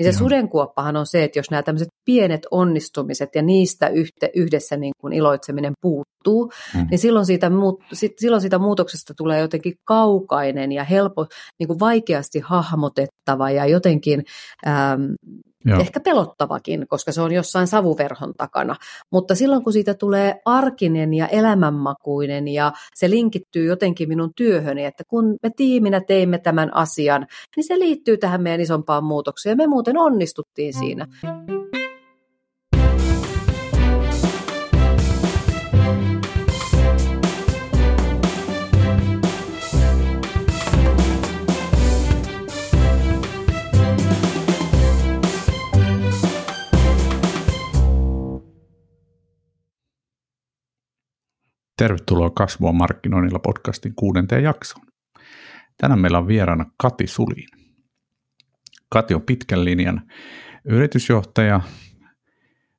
Niin se sudenkuoppahan on se, että jos nämä tämmöiset pienet onnistumiset ja niistä yhte, yhdessä niin kuin iloitseminen puuttuu, mm. niin silloin siitä, muut, silloin siitä muutoksesta tulee jotenkin kaukainen ja helpo, niin kuin vaikeasti hahmotettava ja jotenkin ähm, Joo. Ehkä pelottavakin, koska se on jossain savuverhon takana. Mutta silloin kun siitä tulee arkinen ja elämänmakuinen ja se linkittyy jotenkin minun työhöni, että kun me tiiminä teimme tämän asian, niin se liittyy tähän meidän isompaan muutokseen. Me muuten onnistuttiin siinä. Tervetuloa Kasvua markkinoinnilla podcastin kuudenteen jaksoon. Tänään meillä on vieraana Kati Sulin. Kati on pitkän linjan yritysjohtaja,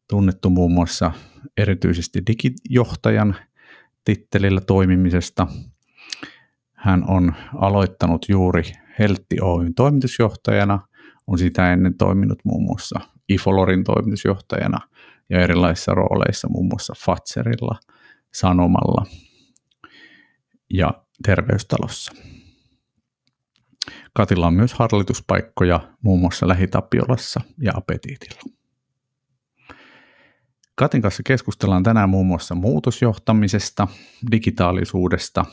tunnettu muun muassa erityisesti digijohtajan tittelillä toimimisesta. Hän on aloittanut juuri Heltti Oyn toimitusjohtajana, on sitä ennen toiminut muun muassa Ifolorin toimitusjohtajana ja erilaisissa rooleissa muun muassa Fatserilla – Sanomalla ja Terveystalossa. Katilla on myös hallituspaikkoja muun muassa Lähitapiolassa ja Apetiitilla. Katin kanssa keskustellaan tänään muun muassa muutosjohtamisesta, digitaalisuudesta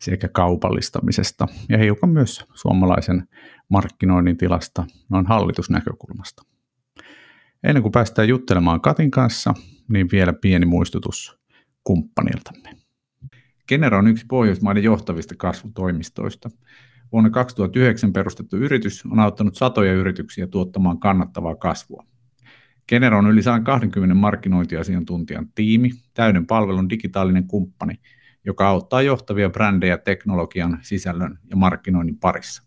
sekä kaupallistamisesta ja hiukan myös suomalaisen markkinoinnin tilasta noin hallitusnäkökulmasta. Ennen kuin päästään juttelemaan Katin kanssa, niin vielä pieni muistutus kumppaniltamme. Genera on yksi Pohjoismaiden johtavista kasvutoimistoista. Vuonna 2009 perustettu yritys on auttanut satoja yrityksiä tuottamaan kannattavaa kasvua. Genera on yli 120 markkinointiasiantuntijan tiimi, täyden palvelun digitaalinen kumppani, joka auttaa johtavia brändejä teknologian, sisällön ja markkinoinnin parissa.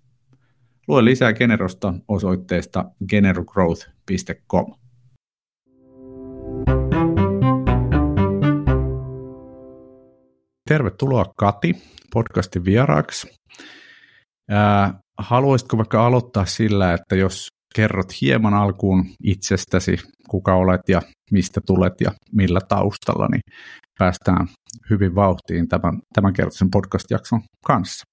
Lue lisää Generosta osoitteesta generogrowth.com. Tervetuloa Kati podcastin vieraaksi. Ää, haluaisitko vaikka aloittaa sillä, että jos kerrot hieman alkuun itsestäsi, kuka olet ja mistä tulet ja millä taustalla, niin päästään hyvin vauhtiin tämän, tämän kertaisen podcast-jakson kanssa.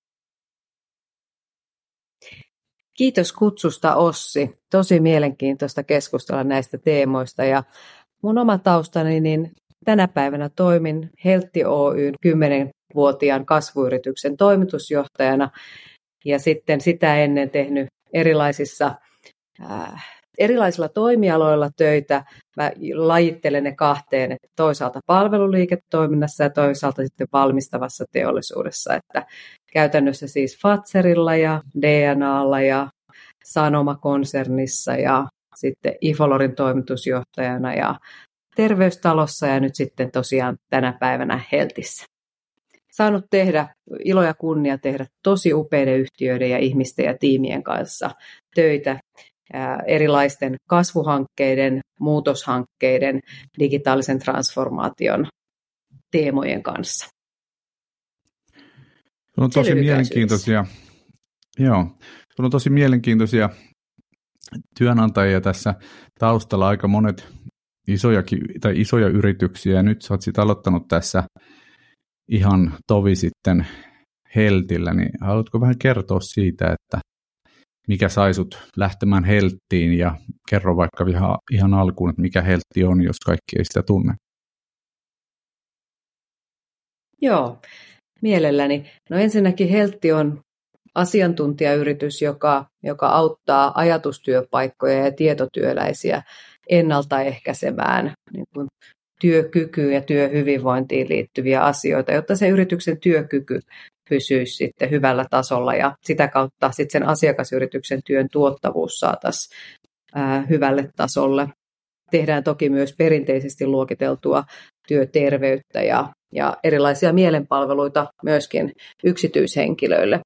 Kiitos kutsusta Ossi. Tosi mielenkiintoista keskustella näistä teemoista ja mun oma taustani, niin Tänä päivänä toimin Heltti Oyn 10-vuotiaan kasvuyrityksen toimitusjohtajana ja sitten sitä ennen tehnyt erilaisissa äh, erilaisilla toimialoilla töitä. Mä lajittelen ne kahteen, että toisaalta palveluliiketoiminnassa ja toisaalta sitten valmistavassa teollisuudessa. Että käytännössä siis Fatserilla ja DNAlla ja Sanoma-konsernissa ja sitten Ifolorin toimitusjohtajana ja terveystalossa ja nyt sitten tosiaan tänä päivänä Heltissä. Saanut tehdä ilo ja kunnia tehdä tosi upeiden yhtiöiden ja ihmisten ja tiimien kanssa töitä erilaisten kasvuhankkeiden, muutoshankkeiden, digitaalisen transformaation teemojen kanssa. Se on tosi mielenkiintoisia, joo, se on tosi mielenkiintoisia työnantajia tässä taustalla. Aika monet isojakin, tai isoja yrityksiä, nyt sä oot sit aloittanut tässä ihan tovi sitten Heltillä, niin haluatko vähän kertoa siitä, että mikä sai sut lähtemään Helttiin, ja kerro vaikka ihan, ihan alkuun, että mikä Heltti on, jos kaikki ei sitä tunne. Joo, mielelläni. No ensinnäkin Heltti on asiantuntijayritys, joka, joka auttaa ajatustyöpaikkoja ja tietotyöläisiä ennaltaehkäisemään niin kuin työkykyyn ja työhyvinvointiin liittyviä asioita, jotta se yrityksen työkyky pysyisi sitten hyvällä tasolla ja sitä kautta sitten sen asiakasyrityksen työn tuottavuus saataisiin hyvälle tasolle. Tehdään toki myös perinteisesti luokiteltua työterveyttä ja, ja erilaisia mielenpalveluita myöskin yksityishenkilöille.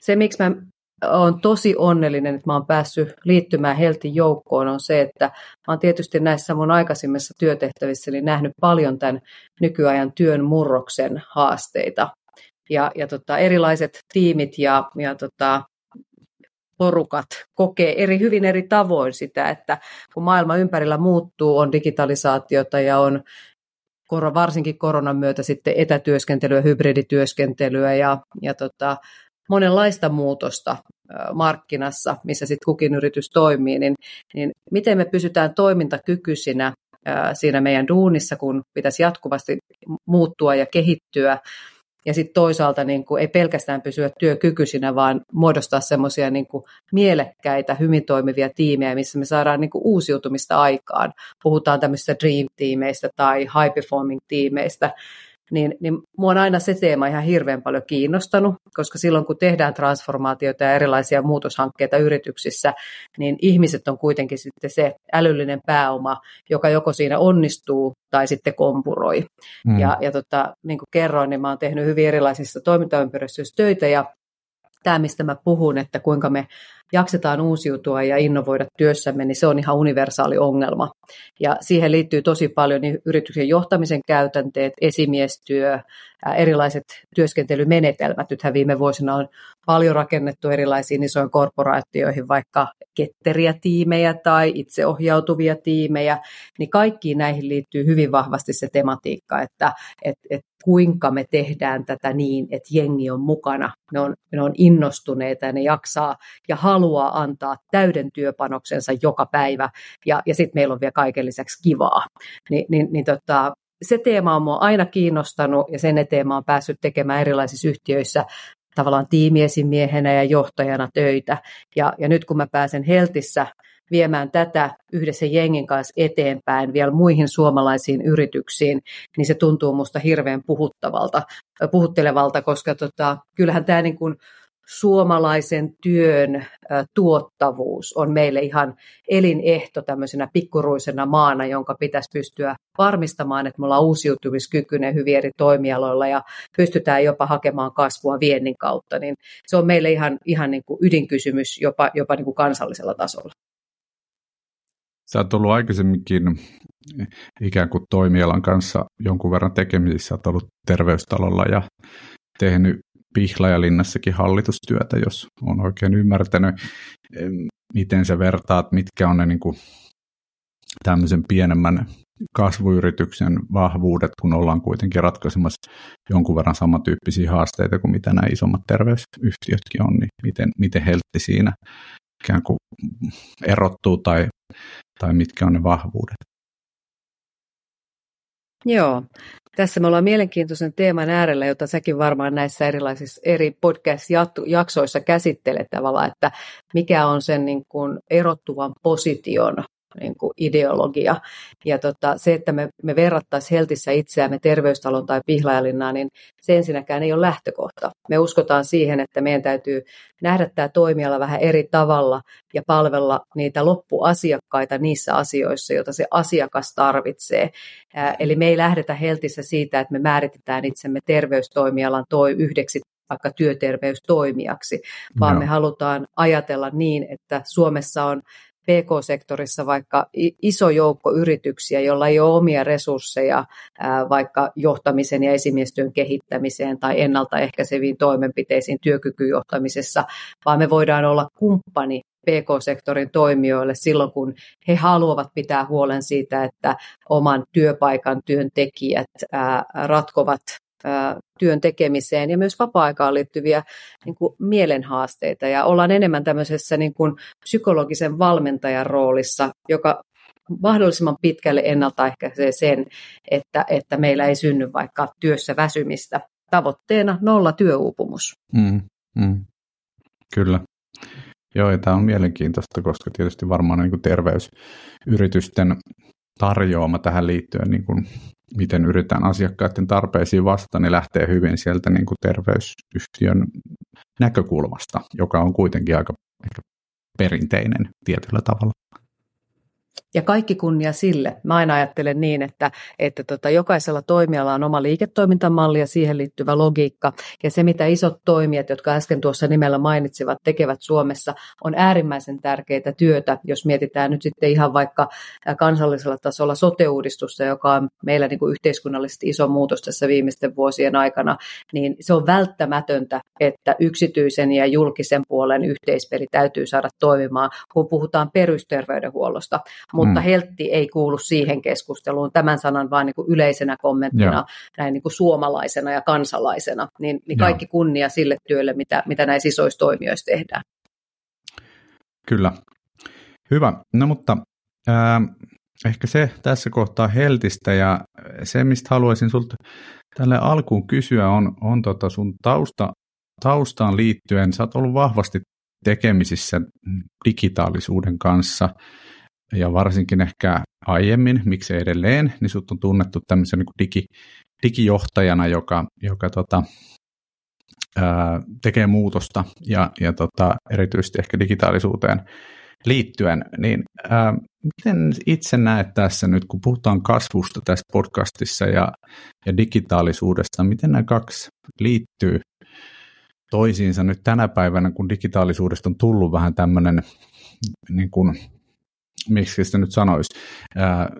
Se, miksi mä olen tosi onnellinen, että mä oon päässyt liittymään Heltin joukkoon, on se, että mä oon tietysti näissä mun aikaisemmissa työtehtävissä niin nähnyt paljon tämän nykyajan työn murroksen haasteita. Ja, ja tota, erilaiset tiimit ja, ja tota, porukat kokee eri, hyvin eri tavoin sitä, että kun maailma ympärillä muuttuu, on digitalisaatiota ja on varsinkin koronan myötä sitten etätyöskentelyä, hybridityöskentelyä ja, ja tota, monenlaista muutosta markkinassa, missä sitten kukin yritys toimii, niin, niin miten me pysytään toimintakykyisinä siinä meidän duunissa, kun pitäisi jatkuvasti muuttua ja kehittyä, ja sitten toisaalta niin kuin, ei pelkästään pysyä työkykyisinä, vaan muodostaa semmoisia niin mielekkäitä, hyvin toimivia tiimejä, missä me saadaan niin kuin, uusiutumista aikaan. Puhutaan tämmöisistä dream-tiimeistä tai high-performing-tiimeistä, niin, niin mua on aina se teema ihan hirveän paljon kiinnostanut, koska silloin kun tehdään transformaatioita ja erilaisia muutoshankkeita yrityksissä, niin ihmiset on kuitenkin sitten se älyllinen pääoma, joka joko siinä onnistuu tai sitten kompuroi. Mm. Ja, ja tota, niin kuin kerroin, niin mä oon tehnyt hyvin erilaisissa toimintaympäristöissä töitä ja tämä, mistä mä puhun, että kuinka me jaksetaan uusiutua ja innovoida työssämme, niin se on ihan universaali ongelma. Ja siihen liittyy tosi paljon niin yrityksen johtamisen käytänteet, esimiestyö, erilaiset työskentelymenetelmät. Nythän viime vuosina on paljon rakennettu erilaisiin isoihin korporaatioihin, vaikka ketteriä tiimejä tai itseohjautuvia tiimejä, niin kaikkiin näihin liittyy hyvin vahvasti se tematiikka, että et, et kuinka me tehdään tätä niin, että jengi on mukana, ne on, ne on innostuneita ja ne jaksaa ja haluaa antaa täyden työpanoksensa joka päivä ja, ja sitten meillä on vielä kaiken lisäksi kivaa. Ni, niin, niin tota, se teema on mua aina kiinnostanut ja sen eteen mä oon päässyt tekemään erilaisissa yhtiöissä tavallaan tiimiesimiehenä ja johtajana töitä. Ja, ja nyt kun mä pääsen Heltissä viemään tätä yhdessä jengin kanssa eteenpäin vielä muihin suomalaisiin yrityksiin, niin se tuntuu musta hirveän puhuttavalta, puhuttelevalta, koska tota, kyllähän tämä niin kuin suomalaisen työn tuottavuus on meille ihan elinehto tämmöisenä pikkuruisena maana, jonka pitäisi pystyä varmistamaan, että me ollaan uusiutumiskykyinen hyvin eri toimialoilla ja pystytään jopa hakemaan kasvua viennin kautta, niin se on meille ihan, ihan niin kuin ydinkysymys jopa, jopa niin kuin kansallisella tasolla. Sä oot ollut aikaisemminkin ikään kuin toimialan kanssa jonkun verran tekemisissä, olet ollut terveystalolla ja tehnyt Pihlajalinnassakin hallitustyötä, jos on oikein ymmärtänyt, miten se vertaat, mitkä on ne niin kuin tämmöisen pienemmän kasvuyrityksen vahvuudet, kun ollaan kuitenkin ratkaisemassa jonkun verran samantyyppisiä haasteita kuin mitä nämä isommat terveysyhtiötkin on, niin miten, miten heltti siinä ikään kuin erottuu tai, tai mitkä on ne vahvuudet? Joo, tässä me ollaan mielenkiintoisen teeman äärellä, jota säkin varmaan näissä erilaisissa eri podcast-jaksoissa käsittelet tavallaan, että mikä on sen niin kuin erottuvan position niin kuin ideologia. Ja tota, se, että me, me verrattaisiin Heltissä itseämme terveystalon tai pihlajalinnaan, niin se ensinnäkään ei ole lähtökohta. Me uskotaan siihen, että meidän täytyy nähdä tämä toimiala vähän eri tavalla ja palvella niitä loppuasiakkaita niissä asioissa, joita se asiakas tarvitsee. Ää, eli me ei lähdetä Heltissä siitä, että me määritetään itsemme terveystoimialan toi yhdeksi vaikka työterveystoimijaksi, vaan no. me halutaan ajatella niin, että Suomessa on PK-sektorissa vaikka iso joukko yrityksiä, joilla ei ole omia resursseja vaikka johtamisen ja esimiestyön kehittämiseen tai ennaltaehkäiseviin toimenpiteisiin työkykyjohtamisessa, vaan me voidaan olla kumppani PK-sektorin toimijoille silloin, kun he haluavat pitää huolen siitä, että oman työpaikan työntekijät ratkovat työn tekemiseen ja myös vapaa-aikaan liittyviä niin kuin mielenhaasteita. Ja ollaan enemmän tämmöisessä niin kuin psykologisen valmentajan roolissa, joka mahdollisimman pitkälle ennaltaehkäisee sen, että, että meillä ei synny vaikka työssä väsymistä. Tavoitteena nolla työuupumus. Mm, mm. Kyllä. Joo, ja tämä on mielenkiintoista, koska tietysti varmaan niin kuin terveysyritysten tarjoama tähän liittyen, niin kuin miten yritetään asiakkaiden tarpeisiin vastata, niin lähtee hyvin sieltä niin kuin terveysyhtiön näkökulmasta, joka on kuitenkin aika ehkä perinteinen tietyllä tavalla. Ja kaikki kunnia sille. Mä aina ajattelen niin, että, että tota, jokaisella toimijalla on oma liiketoimintamalli ja siihen liittyvä logiikka. Ja se, mitä isot toimijat, jotka äsken tuossa nimellä mainitsivat, tekevät Suomessa, on äärimmäisen tärkeää työtä, jos mietitään nyt sitten ihan vaikka kansallisella tasolla sote-uudistusta, joka on meillä niin kuin yhteiskunnallisesti iso muutos tässä viimeisten vuosien aikana, niin se on välttämätöntä, että yksityisen ja julkisen puolen yhteispeli täytyy saada toimimaan, kun puhutaan perusterveydenhuollosta mutta mm. heltti ei kuulu siihen keskusteluun. Tämän sanan vain niin kuin yleisenä kommenttina Joo. näin niin kuin suomalaisena ja kansalaisena. Niin, niin kaikki Joo. kunnia sille työlle, mitä, mitä näissä isoissa toimijoissa tehdään. Kyllä. Hyvä. No mutta äh, ehkä se tässä kohtaa heltistä ja se, mistä haluaisin sinulta tälle alkuun kysyä, on, on tota sun tausta, taustaan liittyen. Sä oot ollut vahvasti tekemisissä digitaalisuuden kanssa ja varsinkin ehkä aiemmin, miksi edelleen, niin sut on tunnettu tämmöisen niin digi, digijohtajana, joka, joka tota, ää, tekee muutosta ja, ja tota, erityisesti ehkä digitaalisuuteen liittyen, niin ää, miten itse näet tässä nyt, kun puhutaan kasvusta tässä podcastissa ja, ja digitaalisuudesta, miten nämä kaksi liittyy toisiinsa nyt tänä päivänä, kun digitaalisuudesta on tullut vähän tämmöinen niin kuin miksi sitä nyt sanoisi,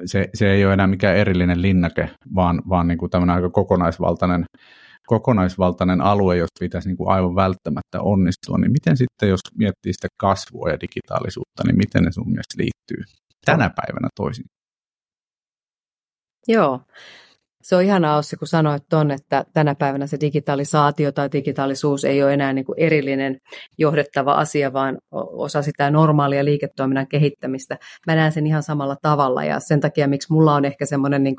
se, se ei ole enää mikään erillinen linnake, vaan, vaan niin kuin tämmöinen aika kokonaisvaltainen, kokonaisvaltainen alue, josta pitäisi niin kuin aivan välttämättä onnistua, niin miten sitten, jos miettii sitä kasvua ja digitaalisuutta, niin miten ne sun mielestä liittyy tänä päivänä toisiin? Joo, se on ihana Ossi, kun sanoit ton, että tänä päivänä se digitalisaatio tai digitaalisuus ei ole enää niin kuin erillinen johdettava asia, vaan osa sitä normaalia liiketoiminnan kehittämistä. Mä näen sen ihan samalla tavalla ja sen takia, miksi mulla on ehkä semmoinen niin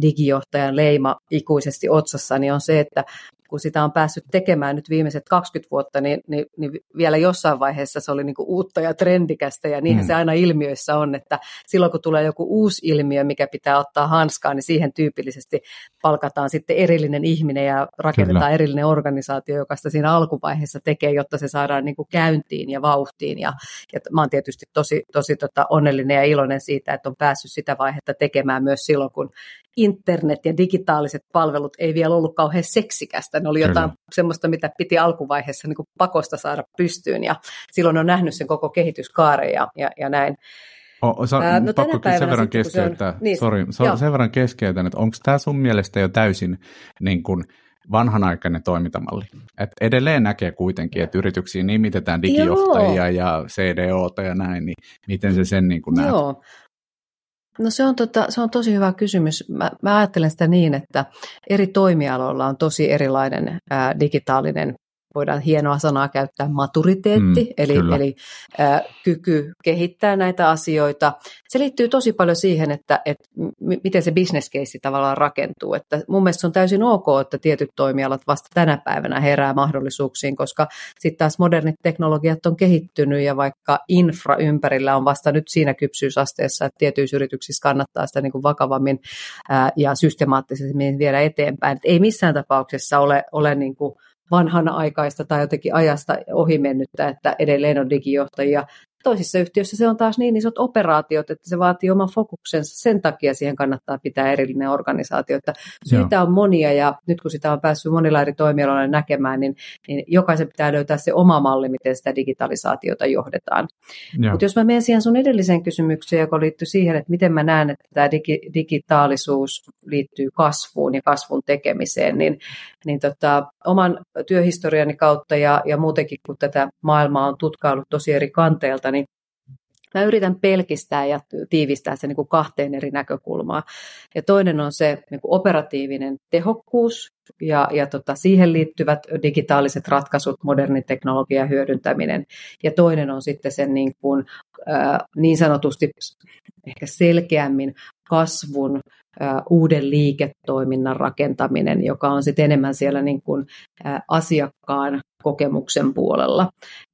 digijohtajan leima ikuisesti otsassa, niin on se, että kun sitä on päässyt tekemään nyt viimeiset 20 vuotta, niin, niin, niin vielä jossain vaiheessa se oli niin kuin uutta ja trendikästä, ja niinhän mm. se aina ilmiöissä on, että silloin kun tulee joku uusi ilmiö, mikä pitää ottaa hanskaan, niin siihen tyypillisesti palkataan sitten erillinen ihminen ja rakennetaan Kyllä. erillinen organisaatio, joka sitä siinä alkuvaiheessa tekee, jotta se saadaan niin kuin käyntiin ja vauhtiin, ja, ja mä oon tietysti tosi, tosi tota onnellinen ja iloinen siitä, että on päässyt sitä vaihetta tekemään myös silloin, kun internet ja digitaaliset palvelut ei vielä ollut kauhean seksikästä. Ne oli Kyllä. jotain semmoista, mitä piti alkuvaiheessa niin kuin pakosta saada pystyyn ja silloin on nähnyt sen koko kehityskaaren ja, ja, ja näin. Oh, osa, Ää, no pakko tänä sen verran keskeyttää, on, niin, sorry, so, sen verran keskeytän, että onko tämä sun mielestä jo täysin niin kuin, vanhanaikainen toimintamalli. Et edelleen näkee kuitenkin, että yrityksiin nimitetään digijohtajia Joo. ja CDOta ja näin, niin miten se sen niin kuin näet? Joo, No se on, tota, se on tosi hyvä kysymys. Mä, mä ajattelen sitä niin, että eri toimialoilla on tosi erilainen ää, digitaalinen voidaan hienoa sanaa käyttää, maturiteetti, mm, eli, eli ä, kyky kehittää näitä asioita. Se liittyy tosi paljon siihen, että, että m- miten se business case tavallaan rakentuu. Että mun mielestä se on täysin ok, että tietyt toimialat vasta tänä päivänä herää mahdollisuuksiin, koska sitten taas modernit teknologiat on kehittynyt ja vaikka infra ympärillä on vasta nyt siinä kypsyysasteessa, että tietyissä yrityksissä kannattaa sitä niin kuin vakavammin ää, ja systemaattisemmin viedä eteenpäin. Et ei missään tapauksessa ole, ole niin kuin vanhanaikaista tai jotenkin ajasta ohimennyttä, että edelleen on digijohtajia Toisissa yhtiöissä se on taas niin isot operaatiot, että se vaatii oman fokuksensa. Sen takia siihen kannattaa pitää erillinen organisaatio. Että syitä on monia ja nyt kun sitä on päässyt monilla eri toimialoilla näkemään, niin, niin jokaisen pitää löytää se oma malli, miten sitä digitalisaatiota johdetaan. Mutta jos mä menen siihen sun edelliseen kysymykseen, joka liittyy siihen, että miten mä näen, että tämä digi, digitaalisuus liittyy kasvuun ja kasvun tekemiseen, niin, niin tota, oman työhistoriani kautta ja, ja muutenkin, kun tätä maailmaa on tutkaillut tosi eri kanteelta, niin Mä yritän pelkistää ja tiivistää se niin kuin kahteen eri näkökulmaan. Ja toinen on se niin kuin operatiivinen tehokkuus ja, ja tota, siihen liittyvät digitaaliset ratkaisut, moderni teknologia hyödyntäminen. Ja toinen on sitten sen niin, kuin, äh, niin sanotusti ehkä selkeämmin kasvun, äh, uuden liiketoiminnan rakentaminen, joka on sitten enemmän siellä niin kuin, äh, asiakkaan kokemuksen puolella.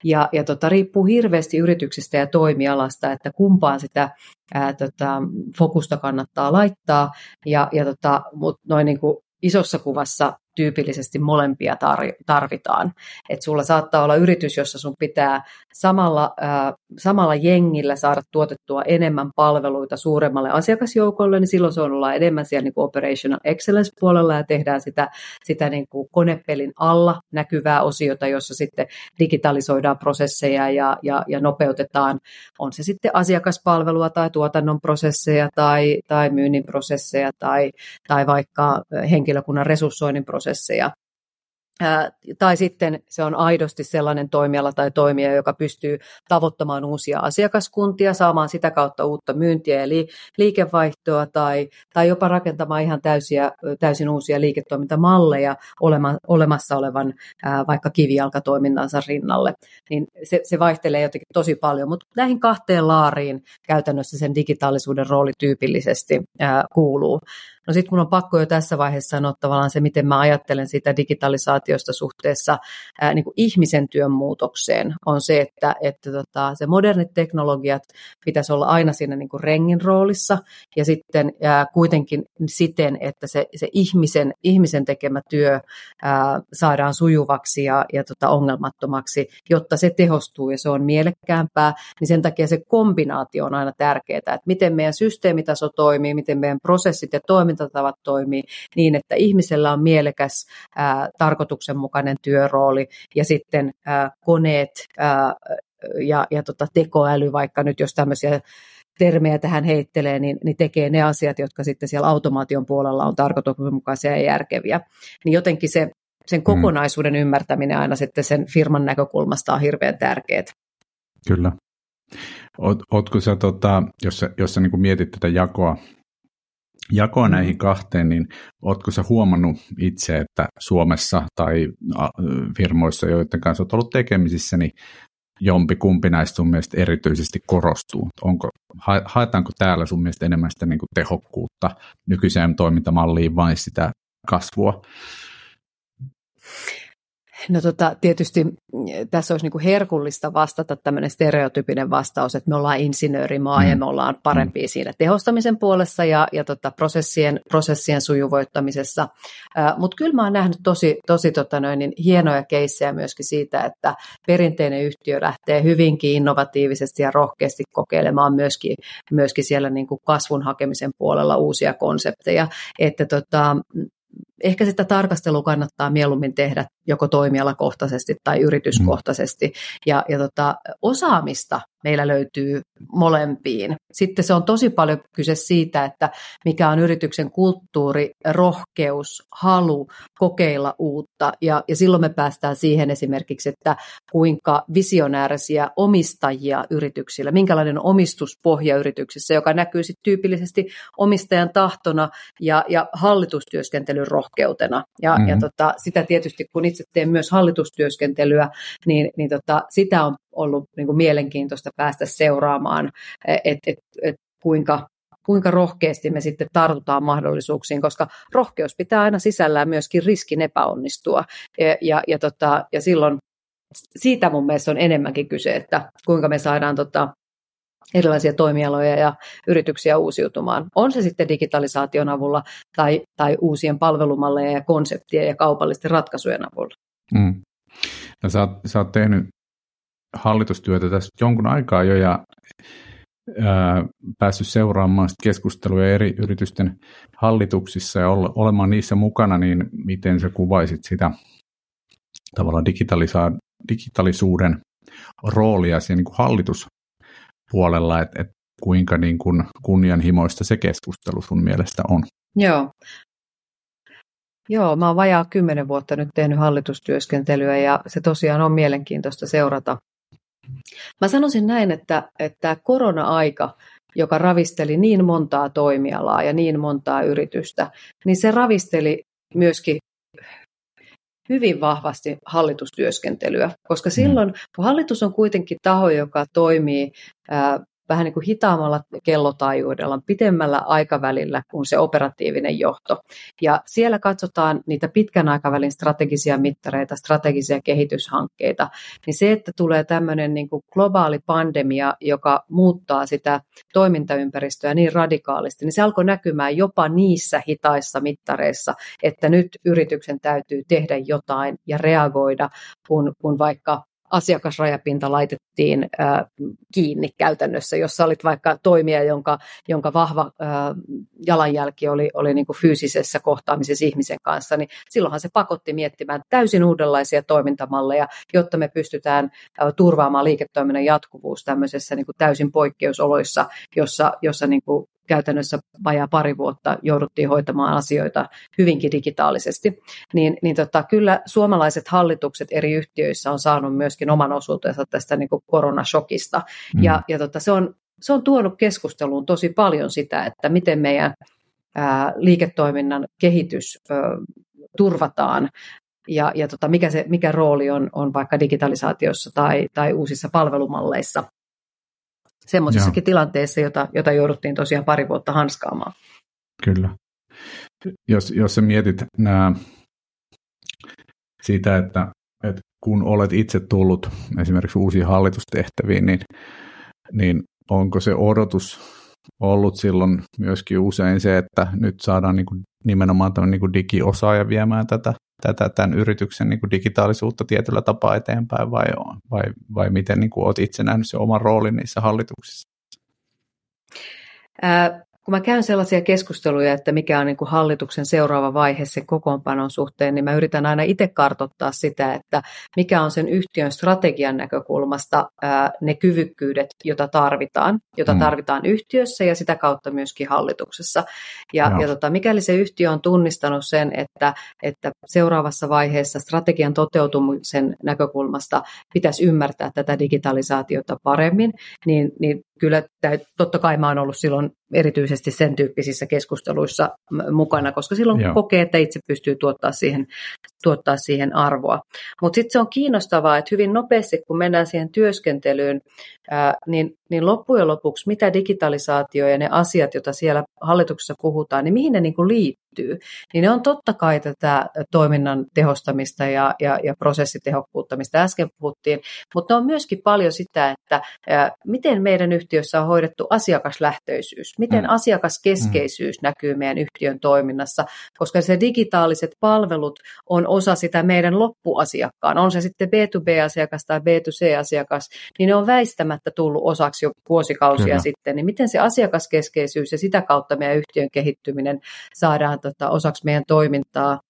Ja, ja tota, riippuu hirveästi yrityksestä ja toimialasta, että kumpaan sitä ää, tota, fokusta kannattaa laittaa. Ja, ja tota, mut noin niin kuin isossa kuvassa tyypillisesti molempia tarvitaan. Et sulla saattaa olla yritys, jossa sun pitää samalla, äh, samalla jengillä saada tuotettua enemmän palveluita suuremmalle asiakasjoukolle, niin silloin se on olla enemmän siellä niin kuin operational excellence puolella ja tehdään sitä, sitä niin kuin konepelin alla näkyvää osiota, jossa sitten digitalisoidaan prosesseja ja, ja, ja nopeutetaan, on se sitten asiakaspalvelua tai tuotannon prosesseja tai, tai myynnin prosesseja tai, tai vaikka henkilökunnan resurssoinnin prosesseja tai sitten se on aidosti sellainen toimiala tai toimija, joka pystyy tavoittamaan uusia asiakaskuntia, saamaan sitä kautta uutta myyntiä ja liikevaihtoa tai, tai jopa rakentamaan ihan täysiä, täysin uusia liiketoimintamalleja olema, olemassa olevan vaikka kivijalkatoimintansa rinnalle. Niin se, se vaihtelee jotenkin tosi paljon, mutta näihin kahteen laariin käytännössä sen digitaalisuuden rooli tyypillisesti kuuluu. No sitten mun on pakko jo tässä vaiheessa sanoa tavallaan se, miten mä ajattelen sitä digitalisaatiosta suhteessa ää, niin kuin ihmisen työn muutokseen, on se, että, että tota, se modernit teknologiat pitäisi olla aina siinä niin kuin rengin roolissa ja sitten ää, kuitenkin siten, että se, se ihmisen, ihmisen tekemä työ ää, saadaan sujuvaksi ja, ja tota, ongelmattomaksi, jotta se tehostuu ja se on mielekkäämpää, niin sen takia se kombinaatio on aina tärkeää, että miten meidän systeemitaso toimii, miten meidän prosessit ja toiminta toimintatavat toimii niin, että ihmisellä on mielekäs, ää, tarkoituksenmukainen työrooli ja sitten ää, koneet ää, ja, ja tota tekoäly, vaikka nyt jos tämmöisiä termejä tähän heittelee, niin, niin tekee ne asiat, jotka sitten siellä automaation puolella on tarkoituksenmukaisia ja järkeviä. Niin jotenkin se, sen mm. kokonaisuuden mm. ymmärtäminen aina sitten sen firman näkökulmasta on hirveän tärkeää. Kyllä. Oot, ootko sä, tota, jos sä, jos sä niin mietit tätä jakoa jakoa mm. näihin kahteen, niin oletko sä huomannut itse, että Suomessa tai firmoissa, joiden kanssa olet ollut tekemisissä, niin jompi kumpi näistä sun mielestä erityisesti korostuu? Onko, haetaanko täällä sun mielestä enemmän sitä niin kuin tehokkuutta nykyiseen toimintamalliin vai sitä kasvua? No tota, tietysti mm, tässä olisi niin kuin herkullista vastata tämmöinen stereotypinen vastaus, että me ollaan insinöörimaa mm. ja me ollaan parempia mm. siinä tehostamisen puolessa ja, ja tota, prosessien, prosessien sujuvoittamisessa. Uh, Mutta kyllä mä oon nähnyt tosi, tosi tota noin, niin hienoja keissejä myöskin siitä, että perinteinen yhtiö lähtee hyvinkin innovatiivisesti ja rohkeasti kokeilemaan myöskin, myöskin siellä niin kuin kasvun hakemisen puolella uusia konsepteja. Että tota, ehkä sitä tarkastelua kannattaa mieluummin tehdä joko toimialakohtaisesti tai yrityskohtaisesti. Ja, ja tota, osaamista meillä löytyy molempiin. Sitten se on tosi paljon kyse siitä, että mikä on yrityksen kulttuuri, rohkeus, halu kokeilla uutta. Ja, ja silloin me päästään siihen esimerkiksi, että kuinka visionäärisiä omistajia yrityksillä, minkälainen omistuspohja yrityksissä, joka näkyy sitten tyypillisesti omistajan tahtona ja, ja hallitustyöskentelyn rohkeutena. Ja, mm-hmm. ja tota, sitä tietysti, kun itse teen myös hallitustyöskentelyä, niin, niin tota, sitä on ollut niin kuin mielenkiintoista päästä seuraamaan, että et, et, kuinka kuinka rohkeasti me sitten tartutaan mahdollisuuksiin, koska rohkeus pitää aina sisällään myöskin riskin epäonnistua. Ja, ja, ja, tota, ja silloin siitä mun mielestä on enemmänkin kyse, että kuinka me saadaan tota, erilaisia toimialoja ja yrityksiä uusiutumaan. On se sitten digitalisaation avulla tai, tai uusien palvelumalleja ja konseptien ja kaupallisten ratkaisujen avulla. Mm. No, sä, oot, sä oot tehnyt hallitustyötä tässä jonkun aikaa jo ja ää, päässyt seuraamaan keskusteluja eri yritysten hallituksissa ja olla, olemaan niissä mukana, niin miten sä kuvaisit sitä tavallaan digitalisuuden roolia siinä niin kuin hallituspuolella, että, että kuinka niin kuin kunnianhimoista se keskustelu sun mielestä on? Joo, Joo, mä oon vajaa kymmenen vuotta nyt tehnyt hallitustyöskentelyä ja se tosiaan on mielenkiintoista seurata. Mä sanoisin näin, että, että korona-aika, joka ravisteli niin montaa toimialaa ja niin montaa yritystä, niin se ravisteli myöskin hyvin vahvasti hallitustyöskentelyä, koska mm. silloin kun hallitus on kuitenkin taho, joka toimii vähän niin kuin hitaammalla kellotaajuudella, pitemmällä aikavälillä kuin se operatiivinen johto. Ja siellä katsotaan niitä pitkän aikavälin strategisia mittareita, strategisia kehityshankkeita, niin se, että tulee tämmöinen niin kuin globaali pandemia, joka muuttaa sitä toimintaympäristöä niin radikaalisti, niin se alkoi näkymään jopa niissä hitaissa mittareissa, että nyt yrityksen täytyy tehdä jotain ja reagoida, kun, kun vaikka asiakasrajapinta laitettiin kiinni käytännössä, jossa olit vaikka toimija, jonka, jonka vahva jalanjälki oli, oli niin kuin fyysisessä kohtaamisessa ihmisen kanssa, niin silloinhan se pakotti miettimään täysin uudenlaisia toimintamalleja, jotta me pystytään turvaamaan liiketoiminnan jatkuvuus tämmöisessä niin kuin täysin poikkeusoloissa, jossa, jossa niin kuin käytännössä vajaa pari vuotta jouduttiin hoitamaan asioita hyvinkin digitaalisesti, niin, niin tota, kyllä suomalaiset hallitukset eri yhtiöissä on saanut myöskin oman osuutensa tästä niin kuin koronashokista. Mm. Ja, ja tota, se, on, se on tuonut keskusteluun tosi paljon sitä, että miten meidän ää, liiketoiminnan kehitys ää, turvataan ja, ja tota, mikä, se, mikä rooli on, on vaikka digitalisaatiossa tai, tai uusissa palvelumalleissa semmoisessakin Joo. tilanteessa, jota, jota jouduttiin tosiaan pari vuotta hanskaamaan. Kyllä. Jos, jos sä mietit nää, sitä, että, että kun olet itse tullut esimerkiksi uusiin hallitustehtäviin, niin, niin onko se odotus ollut silloin myöskin usein se, että nyt saadaan niin kuin nimenomaan niin kuin digiosaaja viemään tätä tätä, tämän yrityksen niin kuin digitaalisuutta tietyllä tapaa eteenpäin vai, vai, vai miten niin kuin olet itse nähnyt se oman roolin niissä hallituksissa? Kun mä käyn sellaisia keskusteluja, että mikä on niin kuin hallituksen seuraava vaihe sen kokoonpanon suhteen, niin mä yritän aina itse kartottaa sitä, että mikä on sen yhtiön strategian näkökulmasta ää, ne kyvykkyydet, joita tarvitaan, jota mm. tarvitaan yhtiössä ja sitä kautta myöskin hallituksessa. Ja, ja tota, mikäli se yhtiö on tunnistanut sen, että, että seuraavassa vaiheessa strategian toteutumisen näkökulmasta pitäisi ymmärtää tätä digitalisaatiota paremmin, niin, niin kyllä totta kai mä oon ollut silloin erityisesti sen tyyppisissä keskusteluissa mukana, koska silloin Joo. kokee, että itse pystyy tuottaa siihen, tuottaa siihen arvoa. Mutta sitten se on kiinnostavaa, että hyvin nopeasti kun mennään siihen työskentelyyn, ää, niin, niin loppujen lopuksi mitä digitalisaatio ja ne asiat, joita siellä hallituksessa puhutaan, niin mihin ne niin kuin liittyy, niin ne on totta kai tätä toiminnan tehostamista ja, ja, ja prosessitehokkuutta, mistä äsken puhuttiin, mutta ne on myöskin paljon sitä, että ää, miten meidän yhtiössä on hoidettu asiakaslähtöisyys, miten mm. asiakaskeskeisyys mm. näkyy meidän yhtiön toiminnassa, koska se digitaaliset palvelut on osa sitä meidän loppuasiakkaan, on se sitten B2B-asiakas tai B2C-asiakas, niin ne on väistämättä tullut osaksi jo vuosikausia Kyllä. sitten, niin miten se asiakaskeskeisyys ja sitä kautta meidän yhtiön kehittyminen saadaan tota, osaksi meidän toimintaa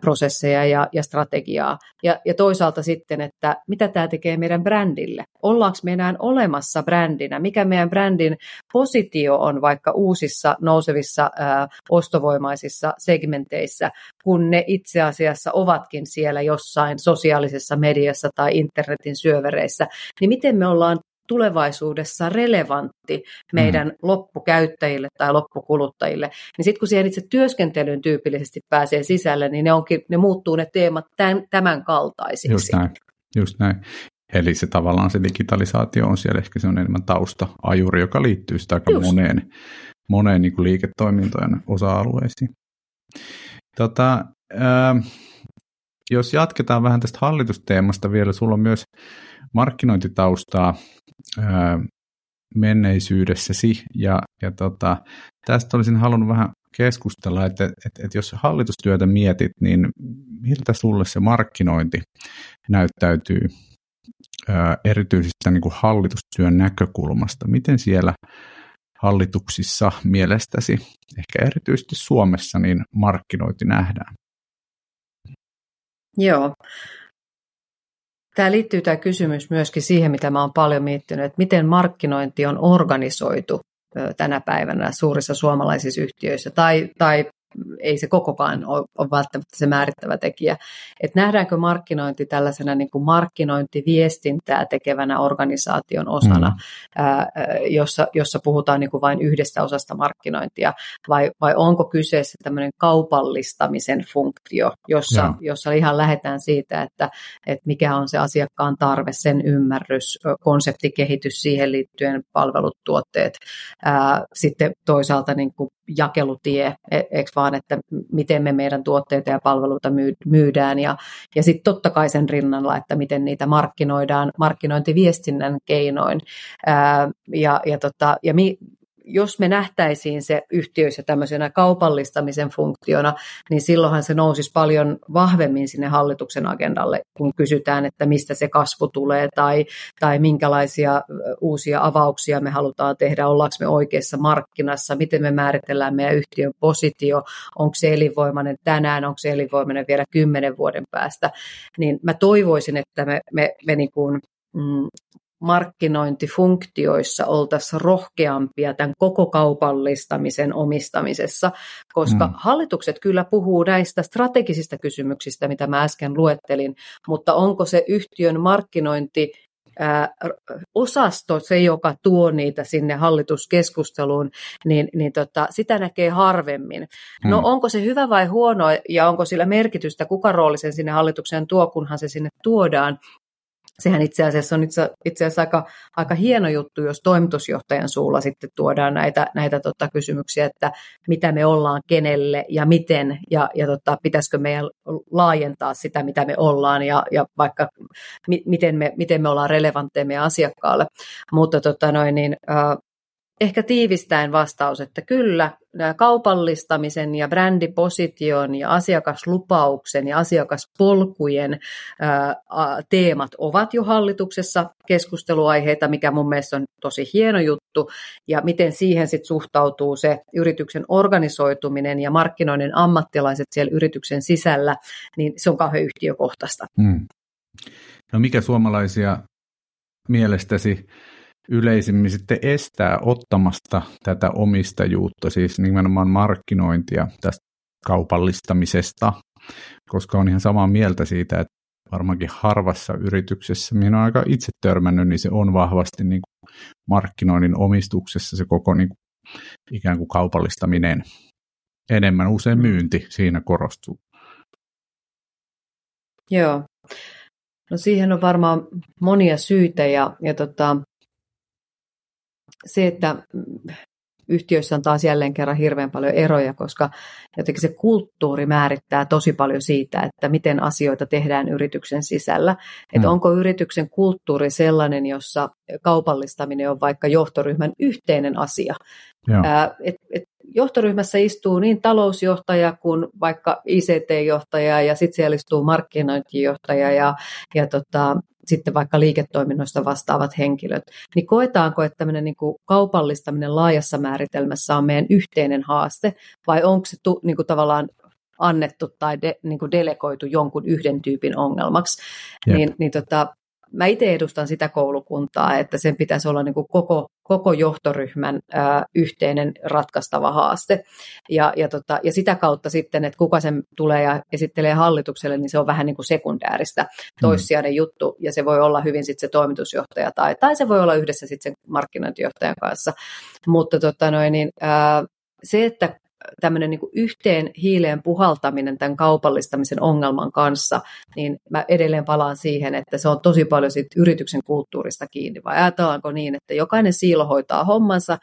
prosesseja ja, ja strategiaa. Ja, ja toisaalta sitten, että mitä tämä tekee meidän brändille. Ollaanko me enää olemassa brändinä? Mikä meidän brändin positio on vaikka uusissa nousevissa ää, ostovoimaisissa segmenteissä, kun ne itse asiassa ovatkin siellä jossain sosiaalisessa mediassa tai internetin syövereissä, niin miten me ollaan tulevaisuudessa relevantti meidän mm. loppukäyttäjille tai loppukuluttajille, niin sitten kun siihen itse työskentelyyn tyypillisesti pääsee sisälle, niin ne, onkin, ne muuttuu ne teemat tämän, tämän kaltaisiksi. Just näin, just näin. Eli se tavallaan se digitalisaatio on siellä ehkä se on enemmän tausta-ajuri, joka liittyy sitä aika just. moneen, moneen niin kuin liiketoimintojen osa-alueisiin. Tota, ää, jos jatketaan vähän tästä hallitusteemasta vielä, sulla on myös markkinointitaustaa menneisyydessäsi ja, ja tota, tästä olisin halunnut vähän keskustella, että, että, että jos hallitustyötä mietit, niin miltä sulle se markkinointi näyttäytyy erityisesti niin kuin hallitustyön näkökulmasta? Miten siellä hallituksissa mielestäsi, ehkä erityisesti Suomessa, niin markkinointi nähdään? Joo, Tämä liittyy tämä kysymys myöskin siihen, mitä mä olen paljon miettinyt, että miten markkinointi on organisoitu tänä päivänä suurissa suomalaisissa yhtiöissä tai, tai ei se kokokaan ole, ole välttämättä se määrittävä tekijä. Et nähdäänkö markkinointi tällaisena niin kuin markkinointiviestintää tekevänä organisaation osana, mm. ää, jossa, jossa puhutaan niin kuin vain yhdestä osasta markkinointia, vai, vai onko kyseessä tämmöinen kaupallistamisen funktio, jossa, jossa ihan lähdetään siitä, että, että mikä on se asiakkaan tarve, sen ymmärrys, konseptikehitys siihen liittyen, palvelut, tuotteet, ää, sitten toisaalta niin kuin jakelutie, e, eikö vaan, että miten me meidän tuotteita ja palveluita myydään. Ja, ja sitten totta kai sen rinnalla, että miten niitä markkinoidaan markkinointiviestinnän keinoin. Ää, ja, ja, tota, ja mi, jos me nähtäisiin se yhtiöissä tämmöisenä kaupallistamisen funktiona, niin silloinhan se nousisi paljon vahvemmin sinne hallituksen agendalle, kun kysytään, että mistä se kasvu tulee tai, tai minkälaisia uusia avauksia me halutaan tehdä, ollaanko me oikeassa markkinassa, miten me määritellään meidän yhtiön positio, onko se elinvoimainen tänään, onko se elinvoimainen vielä kymmenen vuoden päästä, niin mä toivoisin, että me, me, me niin kuin, mm, markkinointifunktioissa oltaisiin rohkeampia tämän koko kaupallistamisen omistamisessa, koska mm. hallitukset kyllä puhuu näistä strategisista kysymyksistä, mitä mä äsken luettelin, mutta onko se yhtiön markkinointi osasto, se joka tuo niitä sinne hallituskeskusteluun, niin, niin tota, sitä näkee harvemmin. No mm. onko se hyvä vai huono ja onko sillä merkitystä, kuka rooli sen sinne hallitukseen tuo, kunhan se sinne tuodaan, sehän itse asiassa on itse, itse asiassa aika, aika hieno juttu, jos toimitusjohtajan suulla sitten tuodaan näitä, näitä tota, kysymyksiä, että mitä me ollaan kenelle ja miten, ja, ja tota, pitäisikö meidän laajentaa sitä, mitä me ollaan, ja, ja vaikka mi, miten, me, miten me ollaan relevantteja meidän asiakkaalle. Mutta tota, noin, niin, äh, ehkä tiivistäen vastaus, että kyllä, kaupallistamisen ja brändiposition ja asiakaslupauksen ja asiakaspolkujen teemat ovat jo hallituksessa keskusteluaiheita, mikä mun mielestä on tosi hieno juttu, ja miten siihen sitten suhtautuu se yrityksen organisoituminen ja markkinoinnin ammattilaiset siellä yrityksen sisällä, niin se on kauhean yhtiökohtaista. Hmm. No mikä suomalaisia mielestäsi yleisimmin sitten estää ottamasta tätä omistajuutta, siis nimenomaan markkinointia tästä kaupallistamisesta, koska on ihan samaa mieltä siitä, että varmaankin harvassa yrityksessä, mihin on aika itse törmännyt, niin se on vahvasti niin kuin markkinoinnin omistuksessa se koko niin kuin ikään kuin kaupallistaminen. Enemmän usein myynti siinä korostuu. Joo. No siihen on varmaan monia syitä ja, ja tota, se, että yhtiöissä on taas jälleen kerran hirveän paljon eroja, koska jotenkin se kulttuuri määrittää tosi paljon siitä, että miten asioita tehdään yrityksen sisällä. Että mm. onko yrityksen kulttuuri sellainen, jossa kaupallistaminen on vaikka johtoryhmän yhteinen asia. Ää, et, et johtoryhmässä istuu niin talousjohtaja kuin vaikka ICT-johtaja ja sitten siellä istuu markkinointijohtaja ja, ja tota, sitten vaikka liiketoiminnoista vastaavat henkilöt, niin koetaanko, että tämmöinen niin kuin kaupallistaminen laajassa määritelmässä on meidän yhteinen haaste, vai onko se tu, niin kuin tavallaan annettu tai de, niin kuin delegoitu jonkun yhden tyypin ongelmaksi, Jep. niin, niin tota, mä itse edustan sitä koulukuntaa, että sen pitäisi olla niin kuin koko, koko johtoryhmän ää, yhteinen ratkaistava haaste. Ja, ja, tota, ja sitä kautta sitten, että kuka sen tulee ja esittelee hallitukselle, niin se on vähän niin kuin sekundääristä mm. toissijainen mm. juttu, ja se voi olla hyvin sitten se toimitusjohtaja, tai, tai se voi olla yhdessä sitten sen markkinointijohtajan kanssa. Mutta tota noin, niin, ää, se, että tämmöinen niin yhteen hiileen puhaltaminen tämän kaupallistamisen ongelman kanssa, niin mä edelleen palaan siihen, että se on tosi paljon siitä yrityksen kulttuurista kiinni. Vai ajatellaanko niin, että jokainen siilo hoitaa hommansa,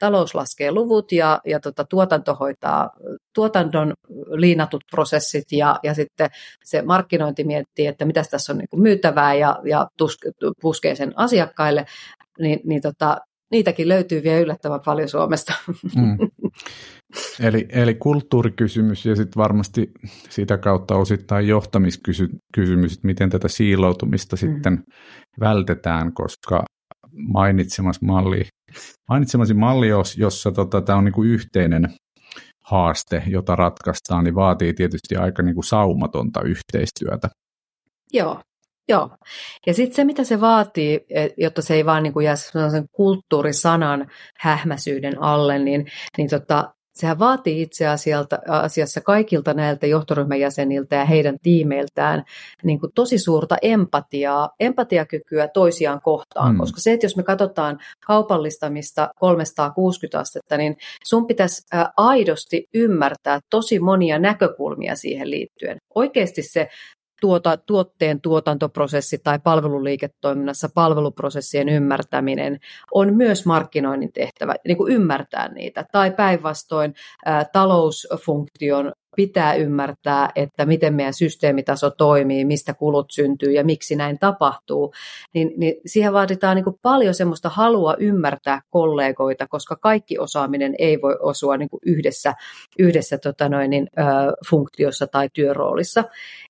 talous laskee luvut ja, ja tota, tuotanto hoitaa tuotanton liinatut prosessit ja, ja sitten se markkinointi miettii, että mitä tässä on niin myytävää ja, ja tusk, puskee sen asiakkaille, niin, niin tota, niitäkin löytyy vielä yllättävän paljon Suomesta. Mm. Eli, eli kulttuurikysymys ja sitten varmasti sitä kautta osittain johtamiskysymys, että miten tätä siiloutumista mm. sitten vältetään, koska mainitsemas malli, mainitsemasi malli, jossa tota, tämä on niin kuin yhteinen haaste, jota ratkaistaan, niin vaatii tietysti aika niin kuin saumatonta yhteistyötä. Joo, Joo. Ja sitten se, mitä se vaatii, e, jotta se ei vaan niin kuin jää sen kulttuurisanan hähmäsyyden alle, niin, niin tota, sehän vaatii itse asiassa kaikilta näiltä johtoryhmän jäseniltä ja heidän tiimeiltään niin kuin tosi suurta empatiaa, empatiakykyä toisiaan kohtaan, mm. koska se, että jos me katsotaan kaupallistamista 360 astetta, niin sun pitäisi aidosti ymmärtää tosi monia näkökulmia siihen liittyen. Oikeasti se tuota, tuotteen tuotantoprosessi tai palveluliiketoiminnassa palveluprosessien ymmärtäminen on myös markkinoinnin tehtävä, niin kuin ymmärtää niitä. Tai päinvastoin talousfunktion pitää ymmärtää, että miten meidän systeemitaso toimii, mistä kulut syntyy ja miksi näin tapahtuu, niin, niin siihen vaaditaan niin kuin paljon semmoista halua ymmärtää kollegoita, koska kaikki osaaminen ei voi osua niin kuin yhdessä, yhdessä tota noin, niin, ö, funktiossa tai työroolissa.